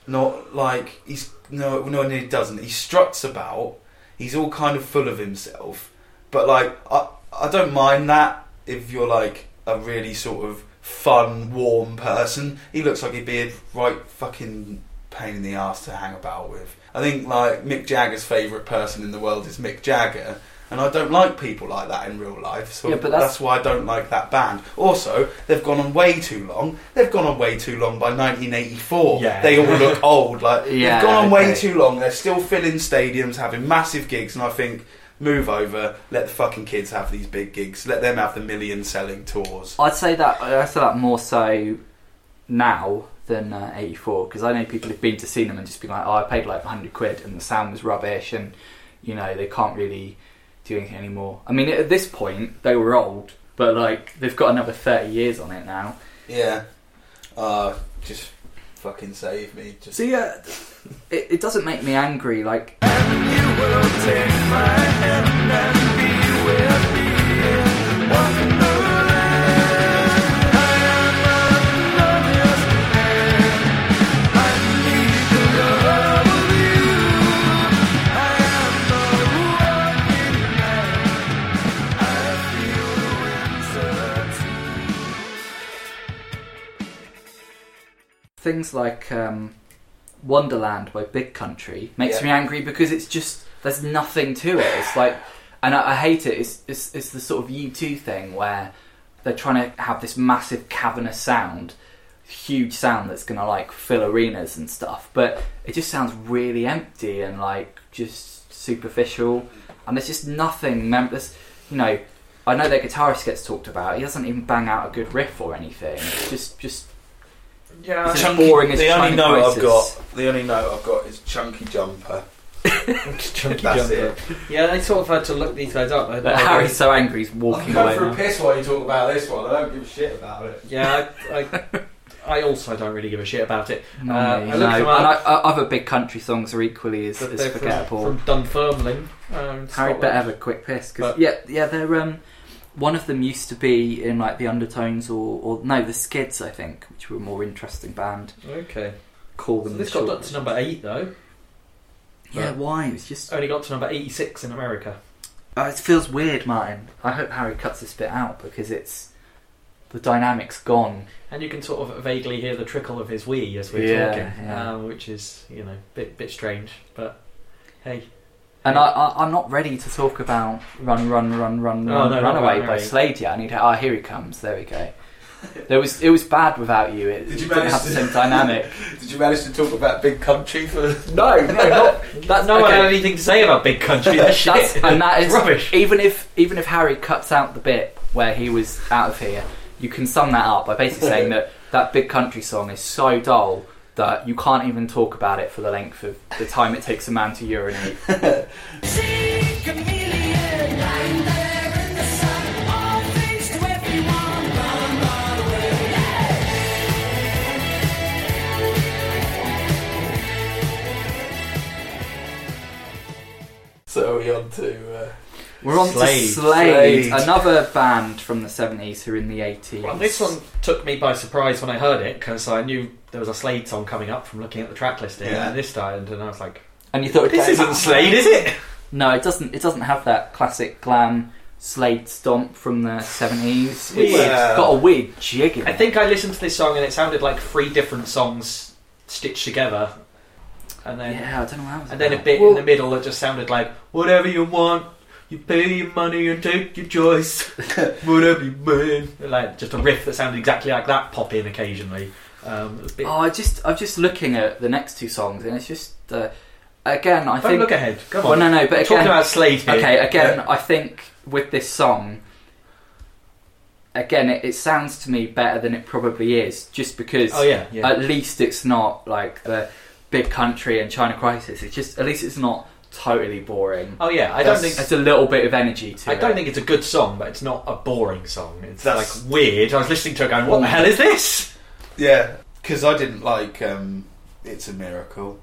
not like he's no no he doesn't. He struts about. He's all kind of full of himself. But like I I don't mind that if you're like a really sort of fun, warm person. He looks like he'd be a right fucking pain in the ass to hang about with. I think like Mick Jagger's favourite person in the world is Mick Jagger. And I don't like people like that in real life, so Yeah, but that's, that's- why I don't like that band. Also, they've gone on way too long. They've gone on way too long by 1984. Yeah. They all look old. Like Yeah, they've gone on way too long. They're still filling stadiums, having massive gigs, and I think move over, let the fucking kids have these big gigs, let them have the million selling tours. I'd say that I'd say that more so now than uh, '84 because I know people who've been to see them and just been like, "Oh, I paid like 100 quid and the sound was rubbish," and you know they can't really do anything anymore. I mean, at this point they were old, but like they've got another 30 years on it now. Yeah. Uh, just fucking save me. Just So yeah, it, it doesn't make me angry. Like things like um, Wonderland by Big Country makes Yeah. me angry because it's just there's nothing to it. It's like, and I, I hate it. It's, it's it's the sort of U two thing where they're trying to have this massive cavernous sound, huge sound that's gonna like fill arenas and stuff, but it just sounds really empty and like just superficial, and there's just nothing. Mem- there's, you know, I know their guitarist gets talked about. He doesn't even bang out a good riff or anything. It's just just yeah, It's as boring as the only China note I've got, the only note I've got is chunky jumper. Chunky That's jumper. Yeah, they sort of had to look these guys up. I- But I- Harry's so angry he's walking away. I'm for now. piss while you talk about this one. I don't give a shit about it. Yeah, I, I, I also don't really give a shit about it. No, Uh, I no. looked And them up. I, I, other big country songs are equally as, But as they're from, forgettable. from Dunfermline. Um, Harry Scotland. better have a quick piss because But- yeah, yeah, they're um, one of them used to be in like the Undertones or, or no, the Skids, I think, which were a more interesting band. Okay. Call So them. this the got short- up to number eight though. Yeah, why? It's just Only got to number eighty-six in America. Oh, it feels weird, Martin. I hope Harry cuts this bit out because it's the dynamic's gone. And you can sort of vaguely hear the trickle of his wee as we're Yeah, talking, yeah. Um, which is you know bit bit strange. But hey, And I, I, I'm not ready to talk about "Run, Run, Run, Run, Oh, Run, no, Run not Away" by. Slade yet. I need. To, oh, here he comes. There we go. There was. It was bad without you. It Did you didn't manage have the same dynamic. Did you manage to talk about Big Country for? no, no, not. that's no one okay. had anything to say about Big Country. That's That's, and that is rubbish. Even if even if Harry cuts out the bit where he was out of here, you can sum that up by basically saying that that big country song is so dull that you can't even talk about it for the length of the time it takes a man to urinate. We on to? Uh, We're on Slade. to Slade, Slade. another band from the seventies who are in the eighties. Well, this one took me by surprise when I heard it because I knew there was a Slade song coming up from looking at the track listing, Yeah. and this started, and I was like, and you thought "This okay, isn't Slade, is it?" No, it doesn't. It doesn't have that classic glam Slade stomp from the seventies. It's Weird. got a weird jig in I it. think I listened to this song and it sounded like three different songs stitched together, and then yeah, I don't know how. and then a bit in the middle that just sounded like whatever you want. You pay your money and take your choice. Whatever you want. Like just a riff that sounded exactly like that pop in occasionally. Um, was bit, Oh, I just I'm just looking at the next two songs, and it's just uh, again I Don't think. look ahead. Come well, on. no, no, but We're talking again, about Slade here. okay, again, I think with this song, again, it, it sounds to me better than it probably is, just because Oh yeah, yeah. at least it's not like the big country and China Crisis. It's just at least it's not totally boring. oh yeah. I don't That's- think It's a little bit of energy to I it. don't think it's a good song, but it's not a boring song. It's That's- like weird. I was listening to it going, "What the hell is this?" yeah, because I didn't like um, "It's a Miracle,"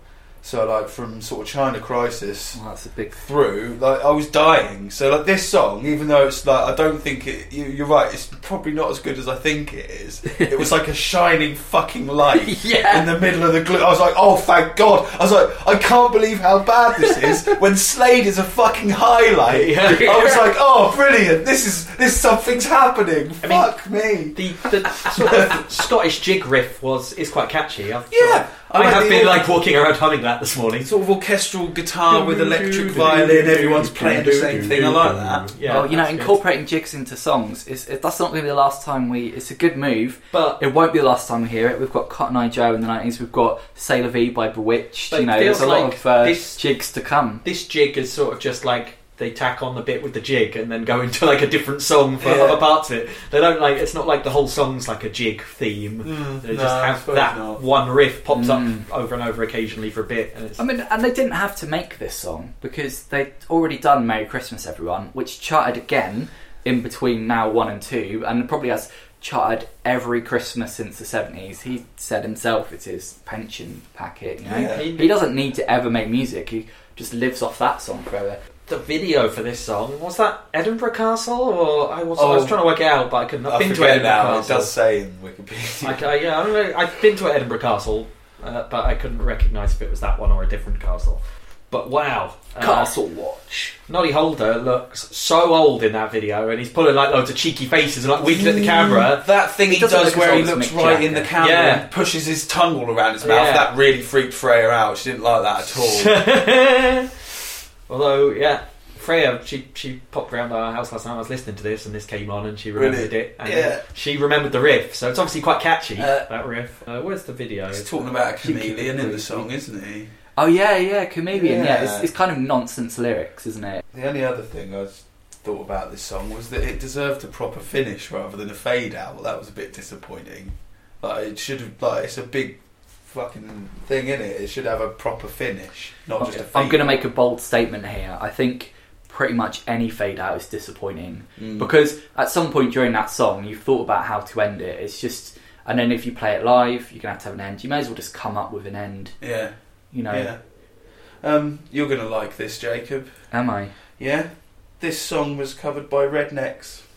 so like from sort of China Crisis Well, that's a big. through, like I was dying. So like this song, even though it's like I don't think it, you, you're right, it's probably not as good as I think it is. It was like a shining fucking light Yeah. in the middle of the glue. I was like, oh thank God! I was like, I can't believe how bad this is when Slade is a fucking highlight. Yeah. I was like, oh brilliant! This is this something's happening. I mean, Fuck me. The, the sort of Scottish jig riff was is quite catchy. I've sort Yeah, of- I, like have been like walking around humming that this morning. sort of orchestral guitar with electric violin. Everyone's playing the same thing. I like that. Yeah, well, you know, that's good. incorporating jigs into songs is it, that's not going to be the last time we. It's a good move. But It won't be the last time we hear it. We've got Cotton Eye Joe in the nineties. We've got C'est La Vie by B*Witched. But you know, there's feels a lot like of uh, this- jigs to come. this jig is sort of just like they tack on the bit with the jig and then go into like a different song for Yeah. other parts of it. They don't like it's not like the whole song's like a jig theme. They no, just I have that not. one riff pops Mm. up over and over occasionally for a bit. And it's, I mean, and they didn't have to make this song because they'd already done "Merry Christmas, Everyone," which charted again in between now one and two, and probably has charted every Christmas since the seventies. He said himself it's his pension packet. You know, Yeah. he doesn't need to ever make music. He just lives off that song forever. The video for this song was that Edinburgh Castle or I was I was Oh. trying to work it out, but I couldn't. I've I been to forget Edinburgh now. It does say in Wikipedia. I, I- yeah, I don't know. I've been to Edinburgh Castle, uh, but I couldn't recognise if it was that one or a different castle. But wow, uh, Castle Watch. Noddy Holder looks so old in that video, and he's pulling like loads of cheeky faces and like winking at the camera. That thing he, He doesn't does look as where he looks Mick right in the camera Yeah. and pushes his tongue all around his mouth. Yeah. That really freaked Freya out. She didn't like that at all. Although, yeah, Freya, she she popped round our house last night. I was listening to this, and this came on, and she remembered Really? it. And Yeah. she remembered the riff, so it's obviously quite catchy. Uh, that riff. Uh, where's the video? He's talking about a chameleon in the song, isn't he? Oh yeah, yeah, chameleon. Yeah, Yeah. It's, it's kind of nonsense lyrics, isn't it? The only other thing I thought about this song was that it deserved a proper finish rather than a fade out. Well, that was a bit disappointing. Like it should have. Like it's a big fucking thing in it. It should have a proper finish, not just a. Fade I'm going to make a bold statement here. I think pretty much any fade out is disappointing Mm. because at some point during that song you've thought about how to end it. It's just, and then if you play it live, you're going to have to have an end. You may as well just come up with an end. Yeah. You know, Yeah. Um, you're gonna like this, Jacob. am I? Yeah. This song was covered by Rednecks.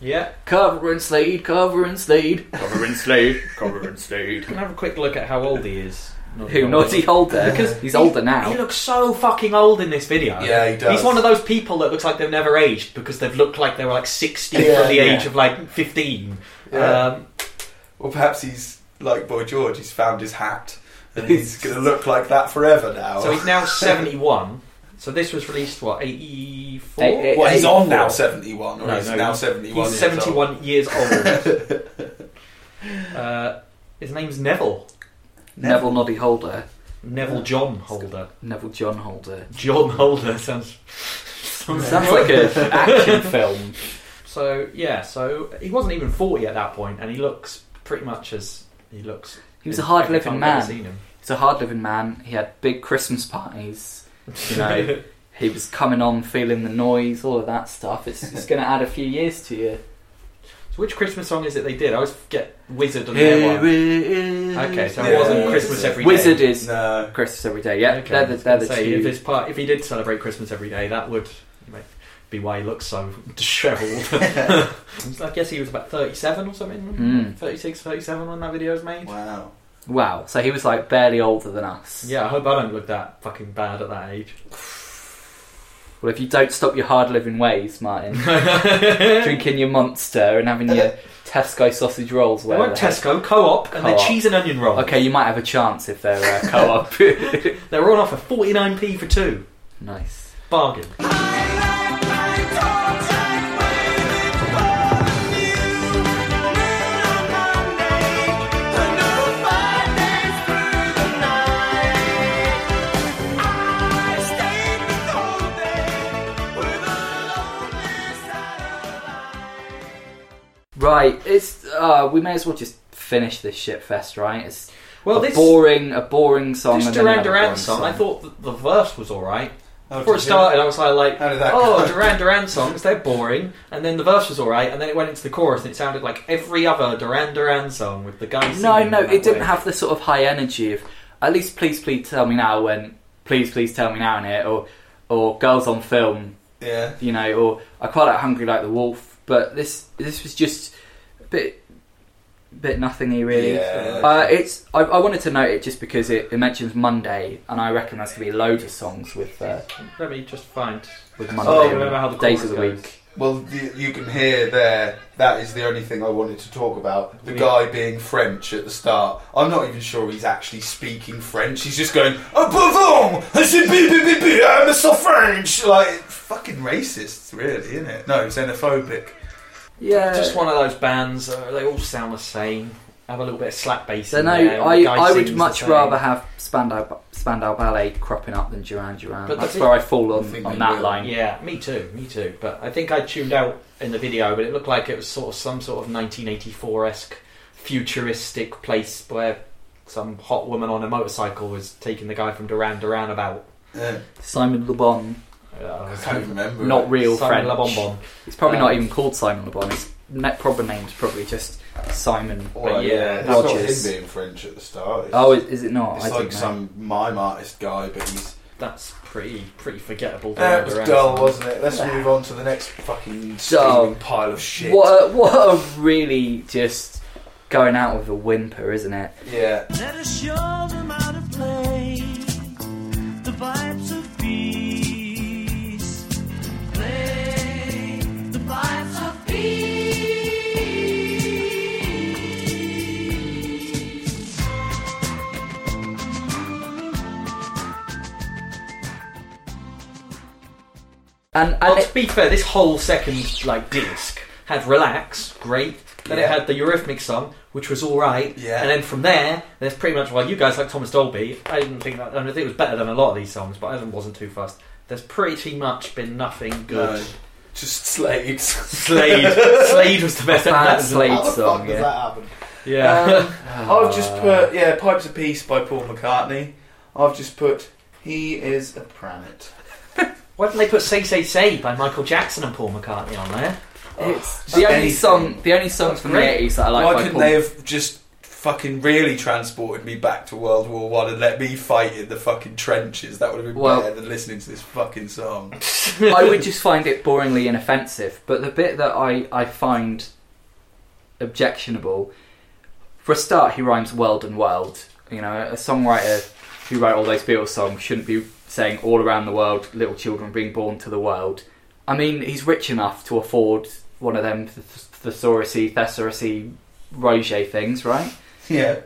yeah, cover and Slade, cover and Slade, cover and Slade, cover and Slade. can I have a quick look at how old he is? Who? Noddy Holder? Because he's he- older He looks so fucking old in this video. Yeah, he does. He's one of those people that looks like they've never aged because they've looked like they were like 60 Yeah, from the yeah. age of like 15. Yeah. Um, Or perhaps he's like Boy George. He's found his hat, and he's going to look like that forever now. so he's now 71. So this was released, what, 84? Eight- eight- well, he's on now seventy-one, or No, he's no, now he's- seventy-one. He's years old. 71 years old. uh, his name's Neville. Neville Noddy Holder, Neville John Holder. Neville John Holder. John Holder sounds. Sounds like an action film. So, yeah, so he wasn't even 40 at that point, and he looks pretty much as he looks. He was a hard-living time I've man. seen him. He's a hard-living man. He had big Christmas parties. You know, he was coming on, feeling the noise, all of that stuff. It's, it's going to add a few years to you. So which Christmas song is it they did? I always get Wizzard and their one. is. Okay, so Yeah. it wasn't Christmas every day. Wizzard is No. Christmas every day. Yeah, Okay, they're the, was they're the say, two. if his part, if he did celebrate Christmas every day, that would be why he looks so dishevelled. I guess he was about 37 or something. Mm. 36, 37 when that video was made. Wow. Wow, so he was like barely older than us. Yeah, I hope I don't look that fucking bad at that age. Well, if you don't stop your hard-living ways, Martin, drinking your Monster and having your Tesco sausage rolls, where went Tesco, co-op, and then Co-op. cheese and onion roll. Okay, you might have a chance if they're uh, co-op. They were on offer 49p for two. nice. Bargain. Right, it's uh, we may as well just finish this shit fest, right? It's Well, a this, boring, a boring song. this and then Duran another Duran boring song, I thought the, the verse was alright. Oh, Before it did you? started, I was like, like How did that oh, go? Duran Duran songs, they're boring. And then the verse was alright, and then it went into the chorus, and it sounded like every other Duran Duran song with the guy singing. No, no, in that it didn't have the sort of high energy of at least please, please tell me now when please, please tell me now in it, or or girls on film, Yeah. you know, or I quite like Hungry Like the Wolf, but this this was just a bit bit nothingy really. Yeah. Uh, it's I, I wanted to note it just because it, it mentions Monday, and I reckon there's gonna be loads of songs with uh, Let me just find. with Oh, Monday I and remember how the days chorus of the goes. week. Well, you, you can hear there. That is the only thing I wanted to talk about. The Yeah. guy being French at the start. I'm not even sure he's actually speaking French. He's just going, "Oh, pardon, I said, bi, bi, bi, bi, I'm so French." Like fucking racist, really, isn't it? No, xenophobic. Yeah, Just one of those bands, uh, they all sound the same. Have a little bit of slap bass So in no, there. I, the I would much rather have Spandau Spandau Ballet cropping up than Duran Duran. But That's where I fall on, think on that will. line. Yeah, me too, me too. But I think I tuned out in the video, but it looked like it was sort of some sort of 1984 esque futuristic place where some hot woman on a motorcycle was taking the guy from Duran Duran about. Yeah. Simon Le Bon. I Uh, can't remember. Not real Simon French. Le Bonbon. It's probably Um, not even called Simon Le Bon. His net proper name's probably just Simon. Well, But yeah, yeah, it's not him being French at the start. It's, Oh, is, is it not? it's I like some mime artist guy, but he's That's pretty pretty forgettable. That Duran was Duran dull, song. wasn't it? Let's move on to the next fucking Dull. steaming pile of shit. What a, what a really just going out with a whimper, isn't it? Yeah. And Well, and to be fair, this whole second like disc had "Relax," great. Then it had the Eurythmics song, which was all right. Yeah. And then from there, there's pretty much well, you guys like Thomas Dolby. I didn't think that. I, mean, I think it was better than a lot of these songs, but I wasn't too fussed. There's pretty much been nothing good. No, just Slade. Slade, Slade was the best. Bad ever. Slade How the song, fuck yeah. that happen? Yeah. Um, I've just put yeah, Pipes of Peace by Paul McCartney. I've just put he is a planet. Why didn't they put "Say Say Say" by Michael Jackson and Paul McCartney on there? It's the only anything. song. The only songs That's from great. the eighties that I like. Why by couldn't Paul- they have just fucking really transported me back to World War One and let me fight in the fucking trenches? That would have been Well- better than listening to this fucking song. I would just find it boringly inoffensive. But the bit that I, I find objectionable, for a start, he rhymes world and world. You know, a songwriter who wrote all those Beatles songs shouldn't be saying all around the world, little children being born to the world. I mean, he's rich enough to afford one of them th- thesaurusy, thesaurusy, Roger things, right? Yeah.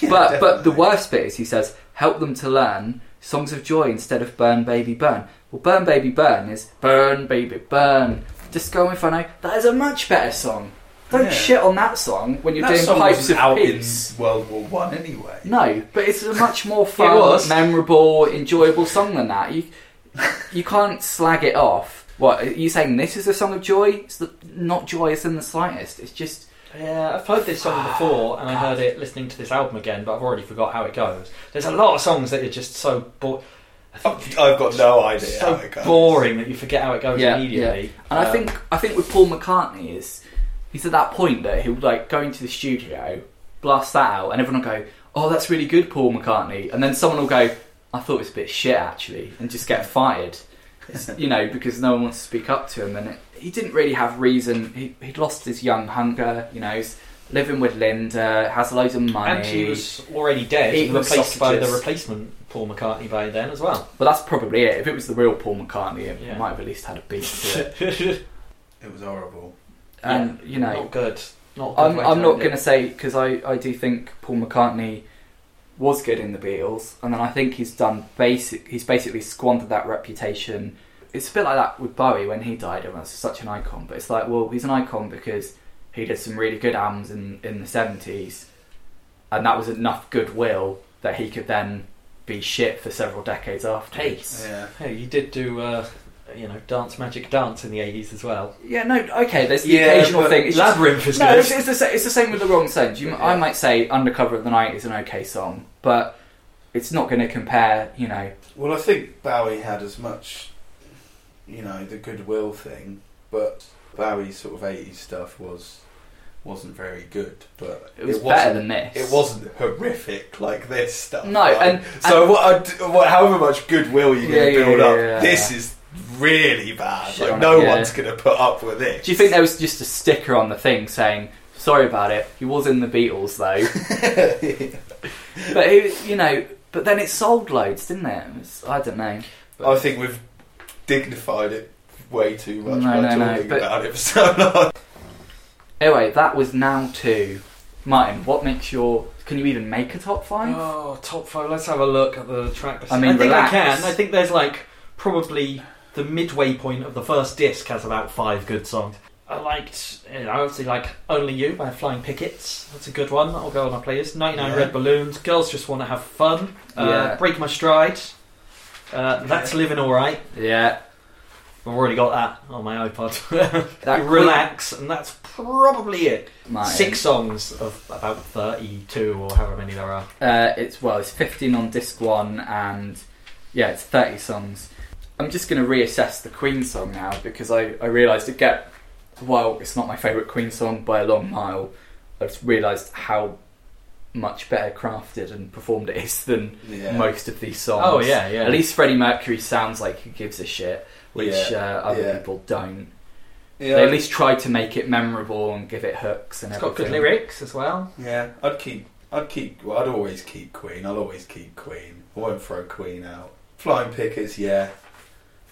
Yeah, but but the worst bit is he says help them to learn songs of joy instead of burn baby burn. Well, burn baby burn is burn baby burn. Disco Inferno. That is a much better song. Don't Yeah. shit on that song when you're that doing song pipes wasn't of out peace. in World War One anyway. No, but it's a much more fun, was. memorable, enjoyable song than that. You you can't slag it off. What are you saying? This is a song of joy? It's the, not joyous in the slightest. It's just Yeah, I've heard this song before, and I heard it listening to this album again, but I've already forgot how it goes. There's a lot of songs that are just so bo- I've I've got no idea how so it goes. boring that you forget how it goes Yeah, immediately. And I Um, think I think with Paul McCartney is he's at that point that he'll like go into the studio, blast that out, and everyone will go, "Oh, that's really good, Paul McCartney," and then someone will go, "I thought it was a bit shit actually," and just get fired. You know, because no one wants to speak up to him, and it, he didn't really have reason. He he'd lost his young hunger. You know, he's living with Linda, has loads of money. and she was already dead, Eating and replaced by the replacement Paul McCartney by then as well. But that's probably it. If it was the real Paul McCartney, it Yeah. might have at least had a beat to it. It was horrible. And you know, not good. Not. good I'm, I'm not going to say because I, I do think Paul McCartney was good in the Beatles, and then I think he's done basic. He's basically squandered that reputation. It's a bit like that with Bowie when he died. Everyone's such an icon, but it's like, well, he's an icon because he did some really good albums in in the seventies, and that was enough goodwill that he could then be shit for several decades afterwards. Yeah. Hey, you did do, uh, you know, Dance Magic Dance in the 80s as well. Yeah, no, okay. There's the Yeah, occasional but thing. It's just- Labyrinth is no, good. it's, it's, the, sa- it's the same with the wrong sense. You, I might say Undercover of the Night is an okay song, but it's not going to compare. You know, Well, I think Bowie had as much, you know, the goodwill thing, but Bowie's sort of 80s stuff was wasn't very good. But it was wasn't- better than this. It wasn't horrific like this stuff. No, right? and- so and- what, I- what? However much goodwill you're going to Yeah, yeah, build yeah, up, yeah, this is really bad. Shit like no it, yeah. one's going to put up with it. Do you think there was just a sticker on the thing saying "Sorry about it"? He was in the Beatles though, but it, you know, but then it sold loads, didn't it? It was- I don't know. I think we've dignified it way too much No, by no, no, talking but- about it for so long. Anyway, that was now two. Martin, what makes your? Can you even make a top five? Oh, top five. Let's have a look at the track. list. I mean, I think relax. I can. I think there's like probably the midway point of the first disc has about five good songs. I liked, you know, obviously like Only You by Flying Pickets. That's a good one. That'll go on our playlist. 99 Yeah. Red Balloons. Girls Just Want to Have Fun. Uh, Yeah. Break My Stride. Uh, That's Living Alright. Yeah, I've already got that on my iPod. That Relax, and that's probably it. Six songs of about 32 or however many there are. Uh, it's well, it's 15 on disc one, and yeah, it's 30 songs. I'm just going to reassess the Queen song now because I, I realised again, while it's not my favourite Queen song by a long mile, I've realised how much better crafted and performed it is than Yeah. most of these songs. Oh, yeah, yeah. At least Freddie Mercury sounds like he gives a shit, which Yeah, uh, other yeah. people don't. Yeah, They at least try to make it memorable and give it hooks and everything. It's got good lyrics as well. Yeah, I'd keep. I'd keep. Well, I'd always keep Queen. I'll always keep Queen. I won't throw Queen out. Flying Pickets, yeah,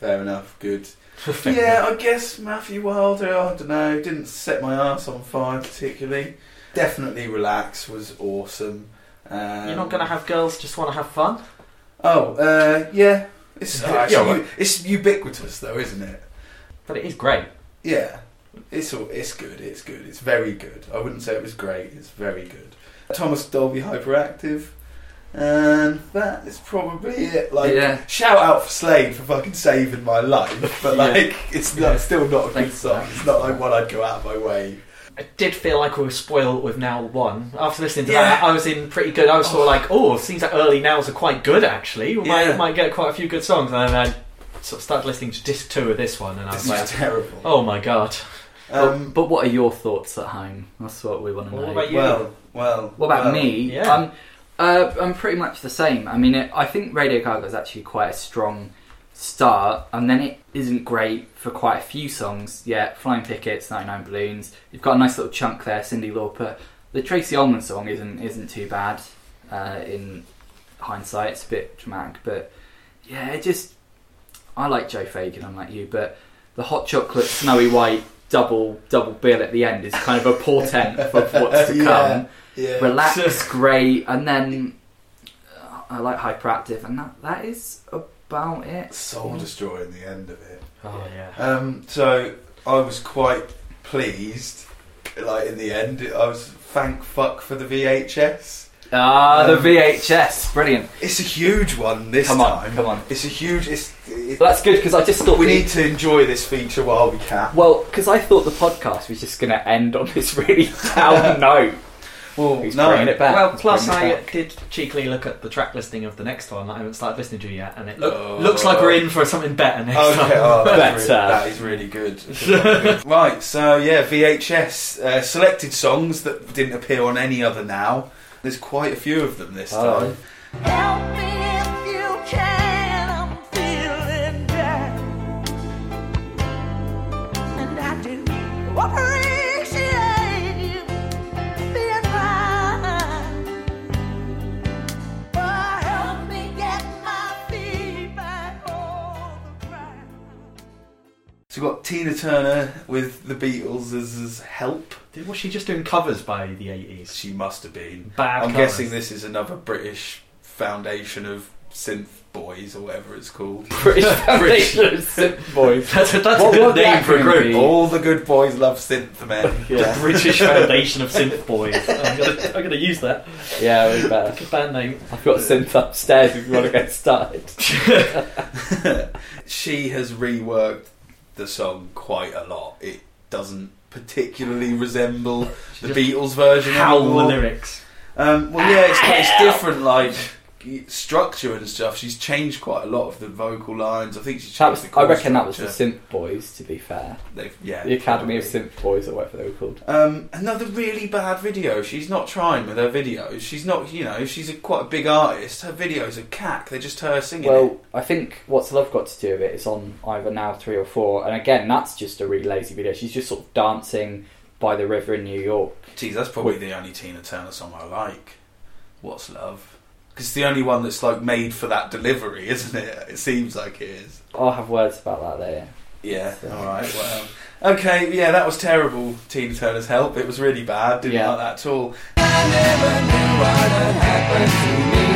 fair enough. Good. yeah, I guess Matthew Wilder. I don't know. Didn't set my ass on fire particularly. Definitely relax was awesome. Um, You're not going to have girls just want to have fun? Oh, uh, yeah. It's No, it's, yeah, it's ubiquitous though, isn't it? But it is great. Yeah, it's all, it's good. It's good. It's very good. I wouldn't say it was great. It's very good. Thomas Dolby Hyperactive, and that is probably it. Like, Yeah. shout out for Slade for fucking saving my life, but Yeah. like, it's not Yeah. still not a good Thanks song. It's not like one I'd go out of my way I did feel like we were spoiled with Now One. After listening to Yeah. that, I was in pretty good. I was sort of like, oh, seems like early Nows are quite good actually. We Yeah. might, might get quite a few good songs. And then I sort of started listening to disc two of this one, and I was is like, terrible. oh my god. Um, but, but what are your thoughts at home? That's what we want to What know. about you? well, well. What about well, me? yeah. Um, uh, I'm pretty much the same. I mean, it, I think Radio Gaga is actually quite a strong start, and then it isn't great for quite a few songs. Yeah, Flying Pickets, 99 Balloons. You've got a nice little chunk there, Cyndi Lauper. The Tracey Ullman song isn't isn't too bad uh, in hindsight. It's a bit dramatic, but yeah, it just I like Joe Fagin. I'm like you, but the hot chocolate, snowy white double double bill at the end is kind of a portent of what's to Yeah. come Yeah. relax, great, and then uh, I like hyperactive, and that that is about it. Soul destroying the end of it. Oh yeah. Um, so I was quite pleased. Like in the end, I was thank fuck for the VHS. Ah, the Um, VHS, brilliant. It's a huge one this Come on, time. come on. It's a huge. It's. It, Well, that's good because I just thought we the- need to enjoy this feature while we can. Well, because I thought the podcast was just going to end on this really down note. Well, He's no. bringing it back. Well, He's plus bringing it I back. did cheekily look at the track listing of the next one that I haven't started listening to yet, and it look, Oh. looks like we're in for something better next Okay, time. oh, that's Better. really, that is really good. right, so yeah, VHS uh, selected songs that didn't appear on any other now. There's quite a few of them this Oh. time. Help me if you can, I'm feeling down. And I do appreciate So we've got Tina Turner with the Beatles as, as help. Did- Was she just doing covers by the 80s? She must have been. Bad I'm covers. guessing this is another British foundation of synth boys or whatever it's called. British Foundation of Synth Boys. That's a, that's What a good name that for a group group. be? All the good boys love synth men. Yeah. The British Foundation of Synth Boys. I'm gonna, use that. Yeah, we better. Good band name. I've got synth upstairs if you want to get started. she has reworked the song quite a lot. It doesn't particularly resemble the Beatles version Howl the lyrics. Um, well, yeah, it's, it's different, like structure and stuff. She's changed quite a lot of the vocal lines. I think she's changed was, the I reckon that was the structure. Synth Boys, to be fair. They've- yeah, The Academy of probably. Synth Boys, or whatever they were called. Um, another really bad video. She's not trying with her videos. She's not, you know, she's a, quite a big artist. Her videos are cack. They're just her singing. Well, it. I think what's love got to do with it is on either now three or four, and again, that's just a really lazy video. She's just sort of dancing by the river in New York. Geez, that's probably Wait. the only Tina Turner song I like. What's Love? Because it's the only one that's like made for that delivery, isn't it? It seems like it is. I'll have words about that later. Yeah. All right. Well. Okay. Yeah, that was terrible. Tina Turner's help. It was really bad. Didn't Yeah. like that at all. I never knew what had happened to me.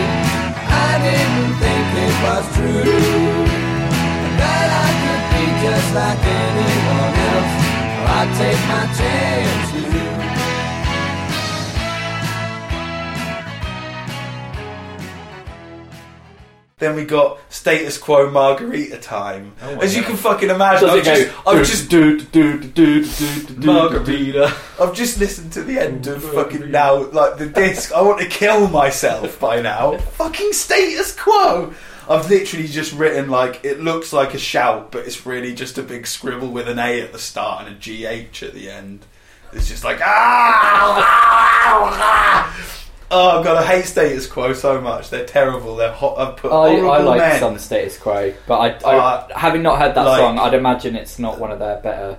I didn't think it was true. That I could be just like anyone else. I'd take my chance Then we got status quo margarita time. Oh my As you can fucking imagine, I've just, go, I've just, do do do do do do Margarita. I've just listened to the end of fucking now, like the disc. I want to kill myself by now. fucking status quo. I've literally just written like it looks like a shout, but it's really just a big scribble with an A at the start and a GH at the end. It's just like ah, ah, ah. Oh god, I hate status quo so much. They're terrible. They're hot. I've put I, I like men. some status quo, but I, I Uh, having not heard that like- song, I'd imagine it's not one of their better.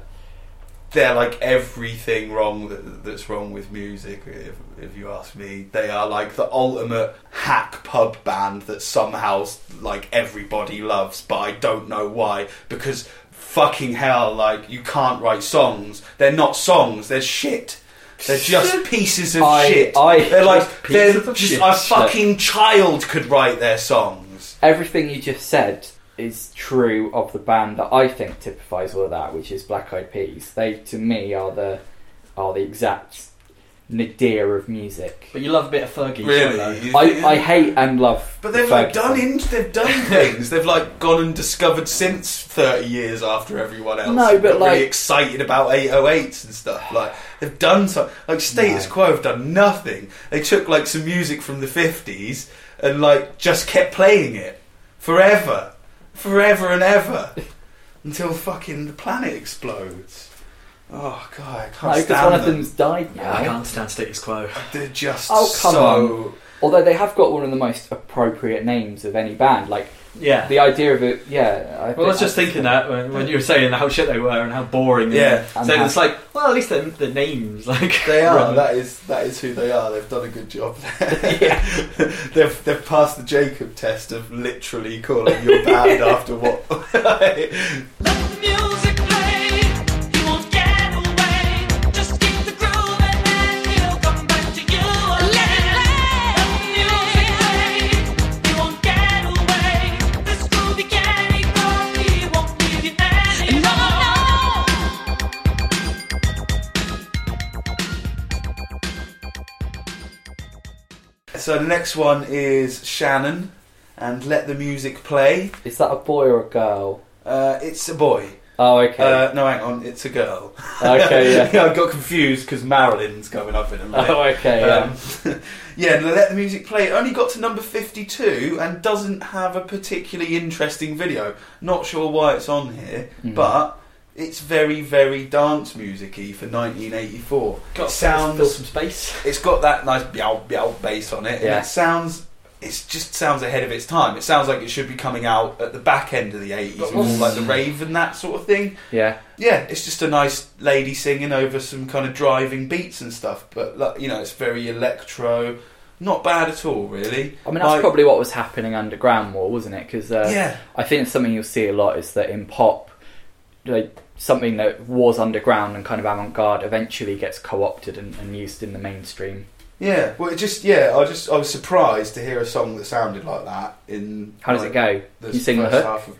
they're like everything wrong that, that's wrong with music. If, if you ask me, they are like the ultimate hack pub band that somehow like everybody loves, but I don't know why. Because fucking hell, like you can't write songs. They're not songs. They're shit. They're just pieces of I- shit. I- they're like Just they're of just shit. a fucking child could write their songs. Everything you just said is true of the band that I think typifies all of that, which is Black Eyed Peas. They, to me, are the are the exact nadir of music. But you love a bit of Fergie, Really? You I, I hate and love. But they've the like Fergie done in, they've done things. they've like gone and discovered since thirty years after everyone else. No, and but, got like- really excited about 808s and stuff. Like they've done something. Like Status No. Quo have done nothing. They took like some music from the fifties and like just kept playing it forever, forever and ever until fucking the planet explodes. Oh god, I can't No, because stand one of them. them's died now. I can't stand status quo. They're just Oh, come so. Although they have got one of the most appropriate names of any band. Like Yeah. the idea of it, yeah. I well, I was just that's- thinking that when, when you were saying how shit they were and how boring. they Yeah. were. And So how- it's like, well, at least the, the names, like They are. relevant. That is that is who they are. They've done a good job. yeah, they've they've passed the Jacob test of literally calling your band after what. Let the music so the next one is Shannon, and let the music play. Is that a boy or a girl? Uh, it's a boy. Oh, okay. Uh, no, hang on, it's a girl. Okay, yeah. I got confused because Marilyn's coming up in a minute. oh, okay. Yeah. Um, yeah, let the music play. It only got to number 52 and doesn't have a particularly interesting video. Not sure why it's on here, Mm. but it's very, very dance music-y for 1984. Got it sounds, some space. it's got that nice meow meow bass on it, Yeah. and it sounds. It just sounds ahead of its time. It sounds like it should be coming out at the back end of the 80s, more like the rave and that sort of thing. yeah. Yeah, it's just a nice lady singing over some kind of driving beats and stuff. But like, you know, it's very electro, not bad at all, really. I mean, that's Like- probably what was happening underground more, wasn't it? Because uh, yeah, I think something you'll see a lot is that in pop, like something that was underground and kind of avant-garde eventually gets co-opted and, and used in the mainstream. yeah. Well, it just yeah, I just I was surprised to hear a song that sounded like that in. How does like, it go? the You sing the hook? half of-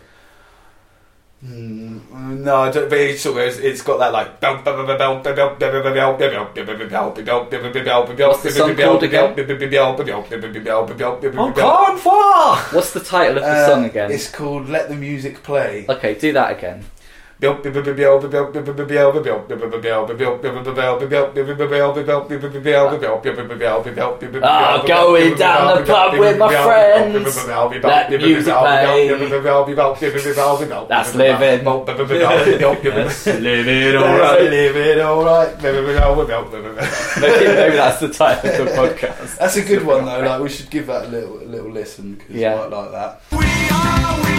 Mm, no, I don't, but it's sort of it's- it's got that like. What's the song called again? On fire! What's the title of the Uh, song again? It's called "Let the Music Play." Okay, do that again. Ah, going down the pub with my friends. Let music play. That's living. That's living alright. Living alright. Maybe, maybe that's the title of the podcast. That's a good one though. Like we should give that a little a little listen because Yeah. you might like that. We are, we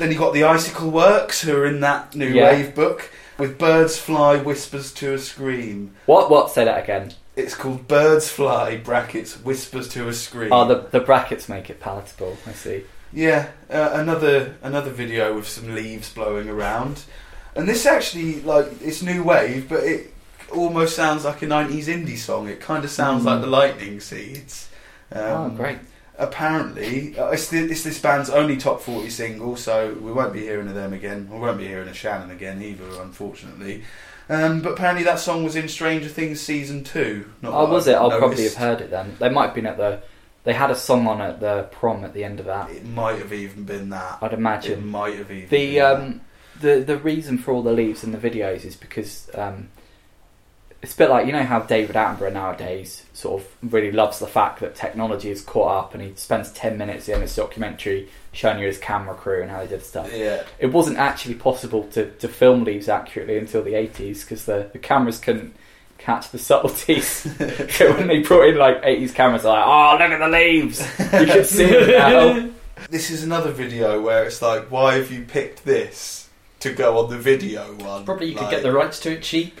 Then you got the Icicle Works who are in that new Yeah. wave book with Birds Fly Whispers to a Scream. What? What? Say that again. It's called Birds Fly brackets Whispers to a Scream. Oh, the the brackets make it palatable. I see. Yeah, uh, another another video with some leaves blowing around, and this actually like it's new wave, but it almost sounds like a '90s indie song. It kind of sounds Mm. like the Lightning Seeds. Um, oh, great. Apparently, uh, it's, the, it's this band's only top 40 single, so we won't be hearing of them again. We won't be hearing of Shannon again either, unfortunately. Um, but apparently, that song was in Stranger Things season two. Not Oh, was I've it? I'll probably have heard it then. They might have been at the. They had a song on at the prom at the end of that. It might have even been that. I'd imagine It might have even The been that. um, the the reason for all the leaves in the videos is because um, it's a bit like you know how David Attenborough nowadays sort of really loves the fact that technology has caught up, and he spends ten minutes in his documentary showing you his camera crew and how they did stuff. Yeah. It wasn't actually possible to, to film leaves accurately until the eighties because the, the cameras couldn't catch the subtleties. so when they brought in like eighties cameras, they're like, oh look at the leaves, you can see it now. This is another video where it's like, why have you picked this to go on the video one? Probably you could get the rights to it cheap.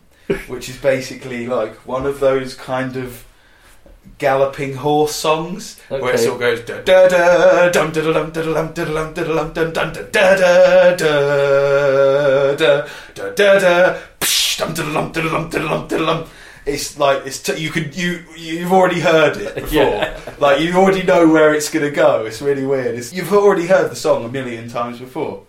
which is basically like one of those kind of galloping horse songs where it Okay. sort of goes da da da dum da da dum da da dum da da dum da da dum dun dun da da da da da da da da psh, dum da dum da dum da dum da dum. It's like it's t- you could you you've already heard it before. Yeah. Like you already know where it's gonna go. It's really weird. It's, you've already heard the song a million times before.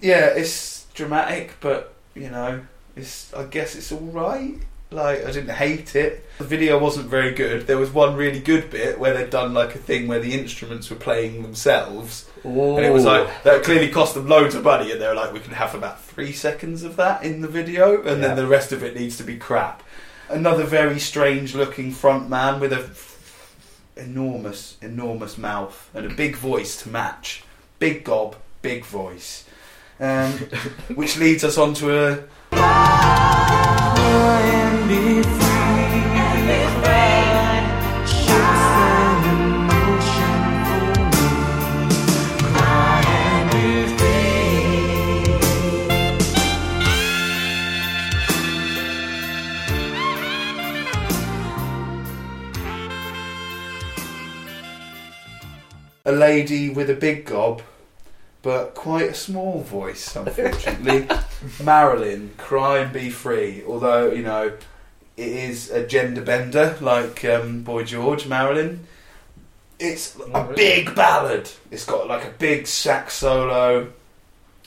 Yeah, it's dramatic, but you know, it's I guess it's all right. Like I didn't hate it. The video wasn't very good. There was one really good bit where they'd done like a thing where the instruments were playing themselves, and it was like that clearly cost them loads of money, and they were like, we can have about three seconds of that in the video, and Yeah. then the rest of it needs to be crap. Another very strange looking front man with a enormous, enormous mouth and a big voice to match. Big gob, big voice. Um, which leads us on to a a lady with a big gob, but quite a small voice, unfortunately. Marilyn, cry and be free. Although, you know, it is a gender bender like um, Boy George, Marilyn. It's a really? big ballad. It's got like a big sax solo,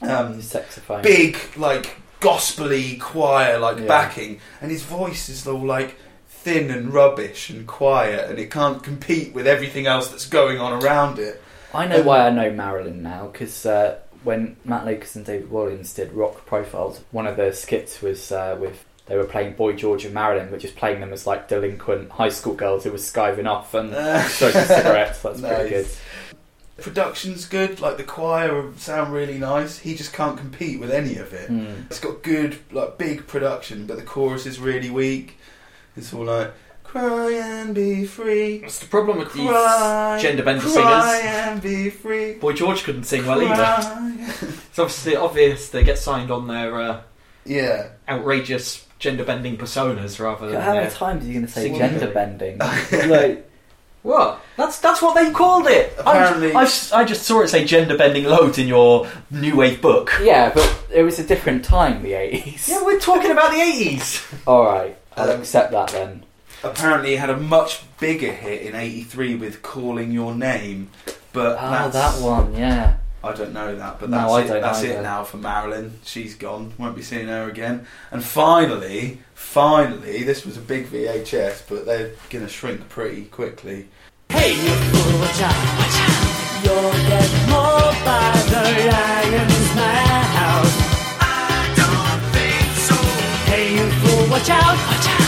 um, saxophone. big like gospely choir like Yeah. backing, and his voice is all like thin and rubbish and quiet, and it can't compete with everything else that's going on around it. I know why I know Marilyn now because uh, when Matt Lucas and David Walliams did Rock Profiles, one of the skits was uh, with they were playing Boy George and Marilyn, but just playing them as like delinquent high school girls who were skiving off and smoking cigarettes. That's pretty good. Production's good, like the choir sound really nice. He just can't compete with any of it. Hmm. It's got good, like big production, but the chorus is really weak. It's all like cry and be free, That's the problem with these cry, gender bender cry singers. and be free. Boy George couldn't sing well either. cry. It's obviously obvious they get signed on their uh, Yeah, outrageous gender bending personas rather than How many times are you going to say singing gender ability. bending? like, What? That's that's what they called it. Apparently- I, I, s- I just saw it say gender bending loads in your new wave book. yeah, but it was a different time, the eighties. Yeah, we're talking about the eighties. All right, I'll Um, accept that then. Apparently he had a much bigger hit in '83 with "Calling Your Name," but Oh, that's, that one, yeah. I don't know that, but No, that's I it. don't That's it now for Marilyn. She's gone. Won't be seeing her again. And finally, finally, this was a big VHS, but they're gonna shrink pretty quickly. Hey, you fool, watch out, watch out. You'll get mauled by the lion's mouth. I don't think so. Hey, you fool, watch out, watch out.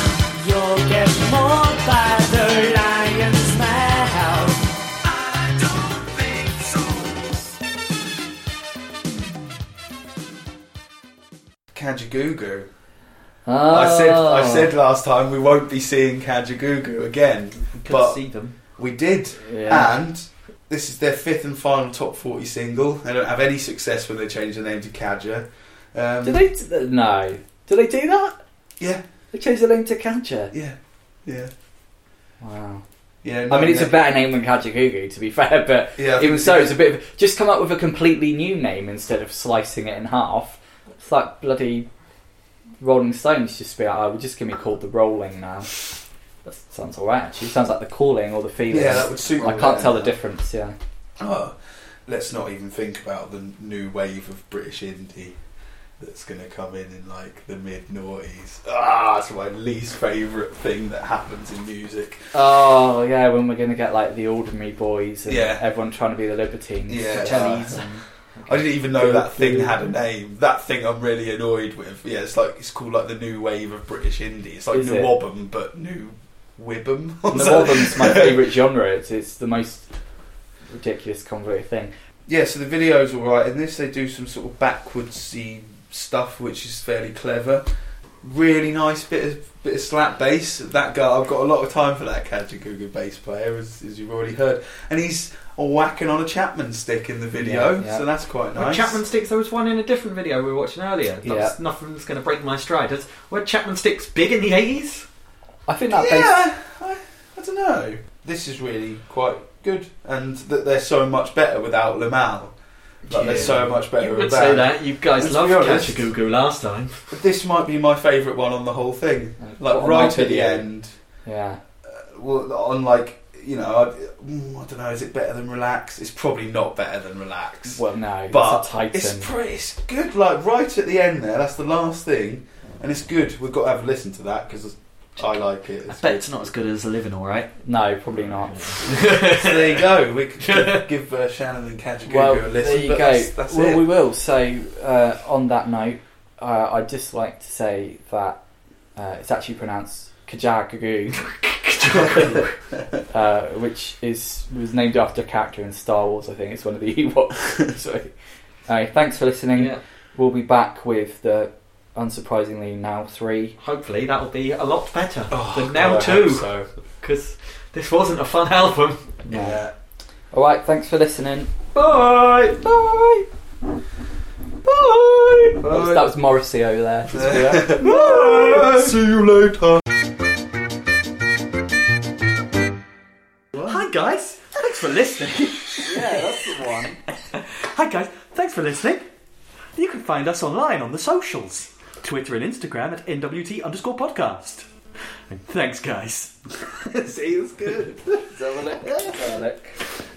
Kajagoogoo. Oh. I said I said last time we won't be seeing Kajagoogoo again, Could but see them. we did. Yeah. And this is their fifth and final top 40 single. They don't have any success when they change the name to Kaja. Um, Did they? d- No. Did they do that? Yeah, They changed the name to Kaja. yeah, yeah. Wow. Yeah, I mean, it's a better name than Kajagoogoo, to be fair, but Yeah, even so, it's a bit of. Just come up with a completely new name instead of slicing it in half. It's like bloody Rolling Stones just be like, oh, we're just going to be called The Rolling now. That sounds alright, actually. Sounds like The Calling or The Feeling. Yeah, that would suit I me can't better. tell the difference, yeah. Oh, let's not even think about the new wave of British indie that's going to come in in like the mid noughties. Ah, it's my least favourite thing that happens in music. Oh, yeah, when we're going to get like the Ordinary Boys and Yeah. everyone trying to be the Libertines. Yeah. the Chellies. I didn't even know that thing had a name. That thing I'm really annoyed with. Yeah, it's like it's called like the new wave of British indie. It's like Is new it? Wobbum, but new Wibbum. And the Wobbum's my favourite genre. It's, it's the most ridiculous, convoluted thing. Yeah, so the video's alright. In this, they do some sort of backwardsy stuff, which is fairly clever. really nice bit of bit of slap bass. That guy, I've got a lot of time for that Kajagoogoo bass player, as, as you've already heard, and he's whacking on a Chapman stick in the video, Yeah, yeah. so that's quite Well, nice. Chapman Sticks, there was one in a different video we were watching earlier. That Yeah. nothing's going to break my stride. Is- Were Chapman Sticks big in the 80s? I think that bass. yeah, I, I don't know. This is really quite good, and that they're so much better without Limahl. Like they're so much better You with would say band. that. You guys Let's loved be honest. Kajagoogoo last time. But this might be my favourite one on the whole thing. Like What, right at the video? end, Yeah. well, on like you know, I, mm, I don't know. Is it better than Relax? It's probably not better than Relax. Well, no, but it's a Titan. it's pretty, it's good. Like right at the end there, that's the last thing, and it's good. We've got to have a listen to that because I like it. I It's bet good. it's not as good as a Living Alright. no, probably not. so there you go. We could give, give uh, Shannon and Kajagoogoo well, a listen. there you but go. That's, that's well, it. we will. So, uh, on that note, uh, I'd just like to say that uh, it's actually pronounced Kajagoogoo, uh, which is was named after a character in Star Wars. I think it's one of the Ewoks. so, thanks for listening. Yeah. We'll be back with the unsurprisingly now three. Hopefully that'll be a lot better Oh, than now I hope too. So Because this wasn't a fun album. yeah. All right. Thanks for listening. Bye! Bye. Bye! That was, that was Morrissey over there. Just for. See you later. Hi guys, thanks for listening. yeah, that's the one. Hi guys, thanks for listening. You can find us online on the socials. Twitter and Instagram at NWT underscore podcast. And thanks guys. See, it's good. Dominic. Dominic.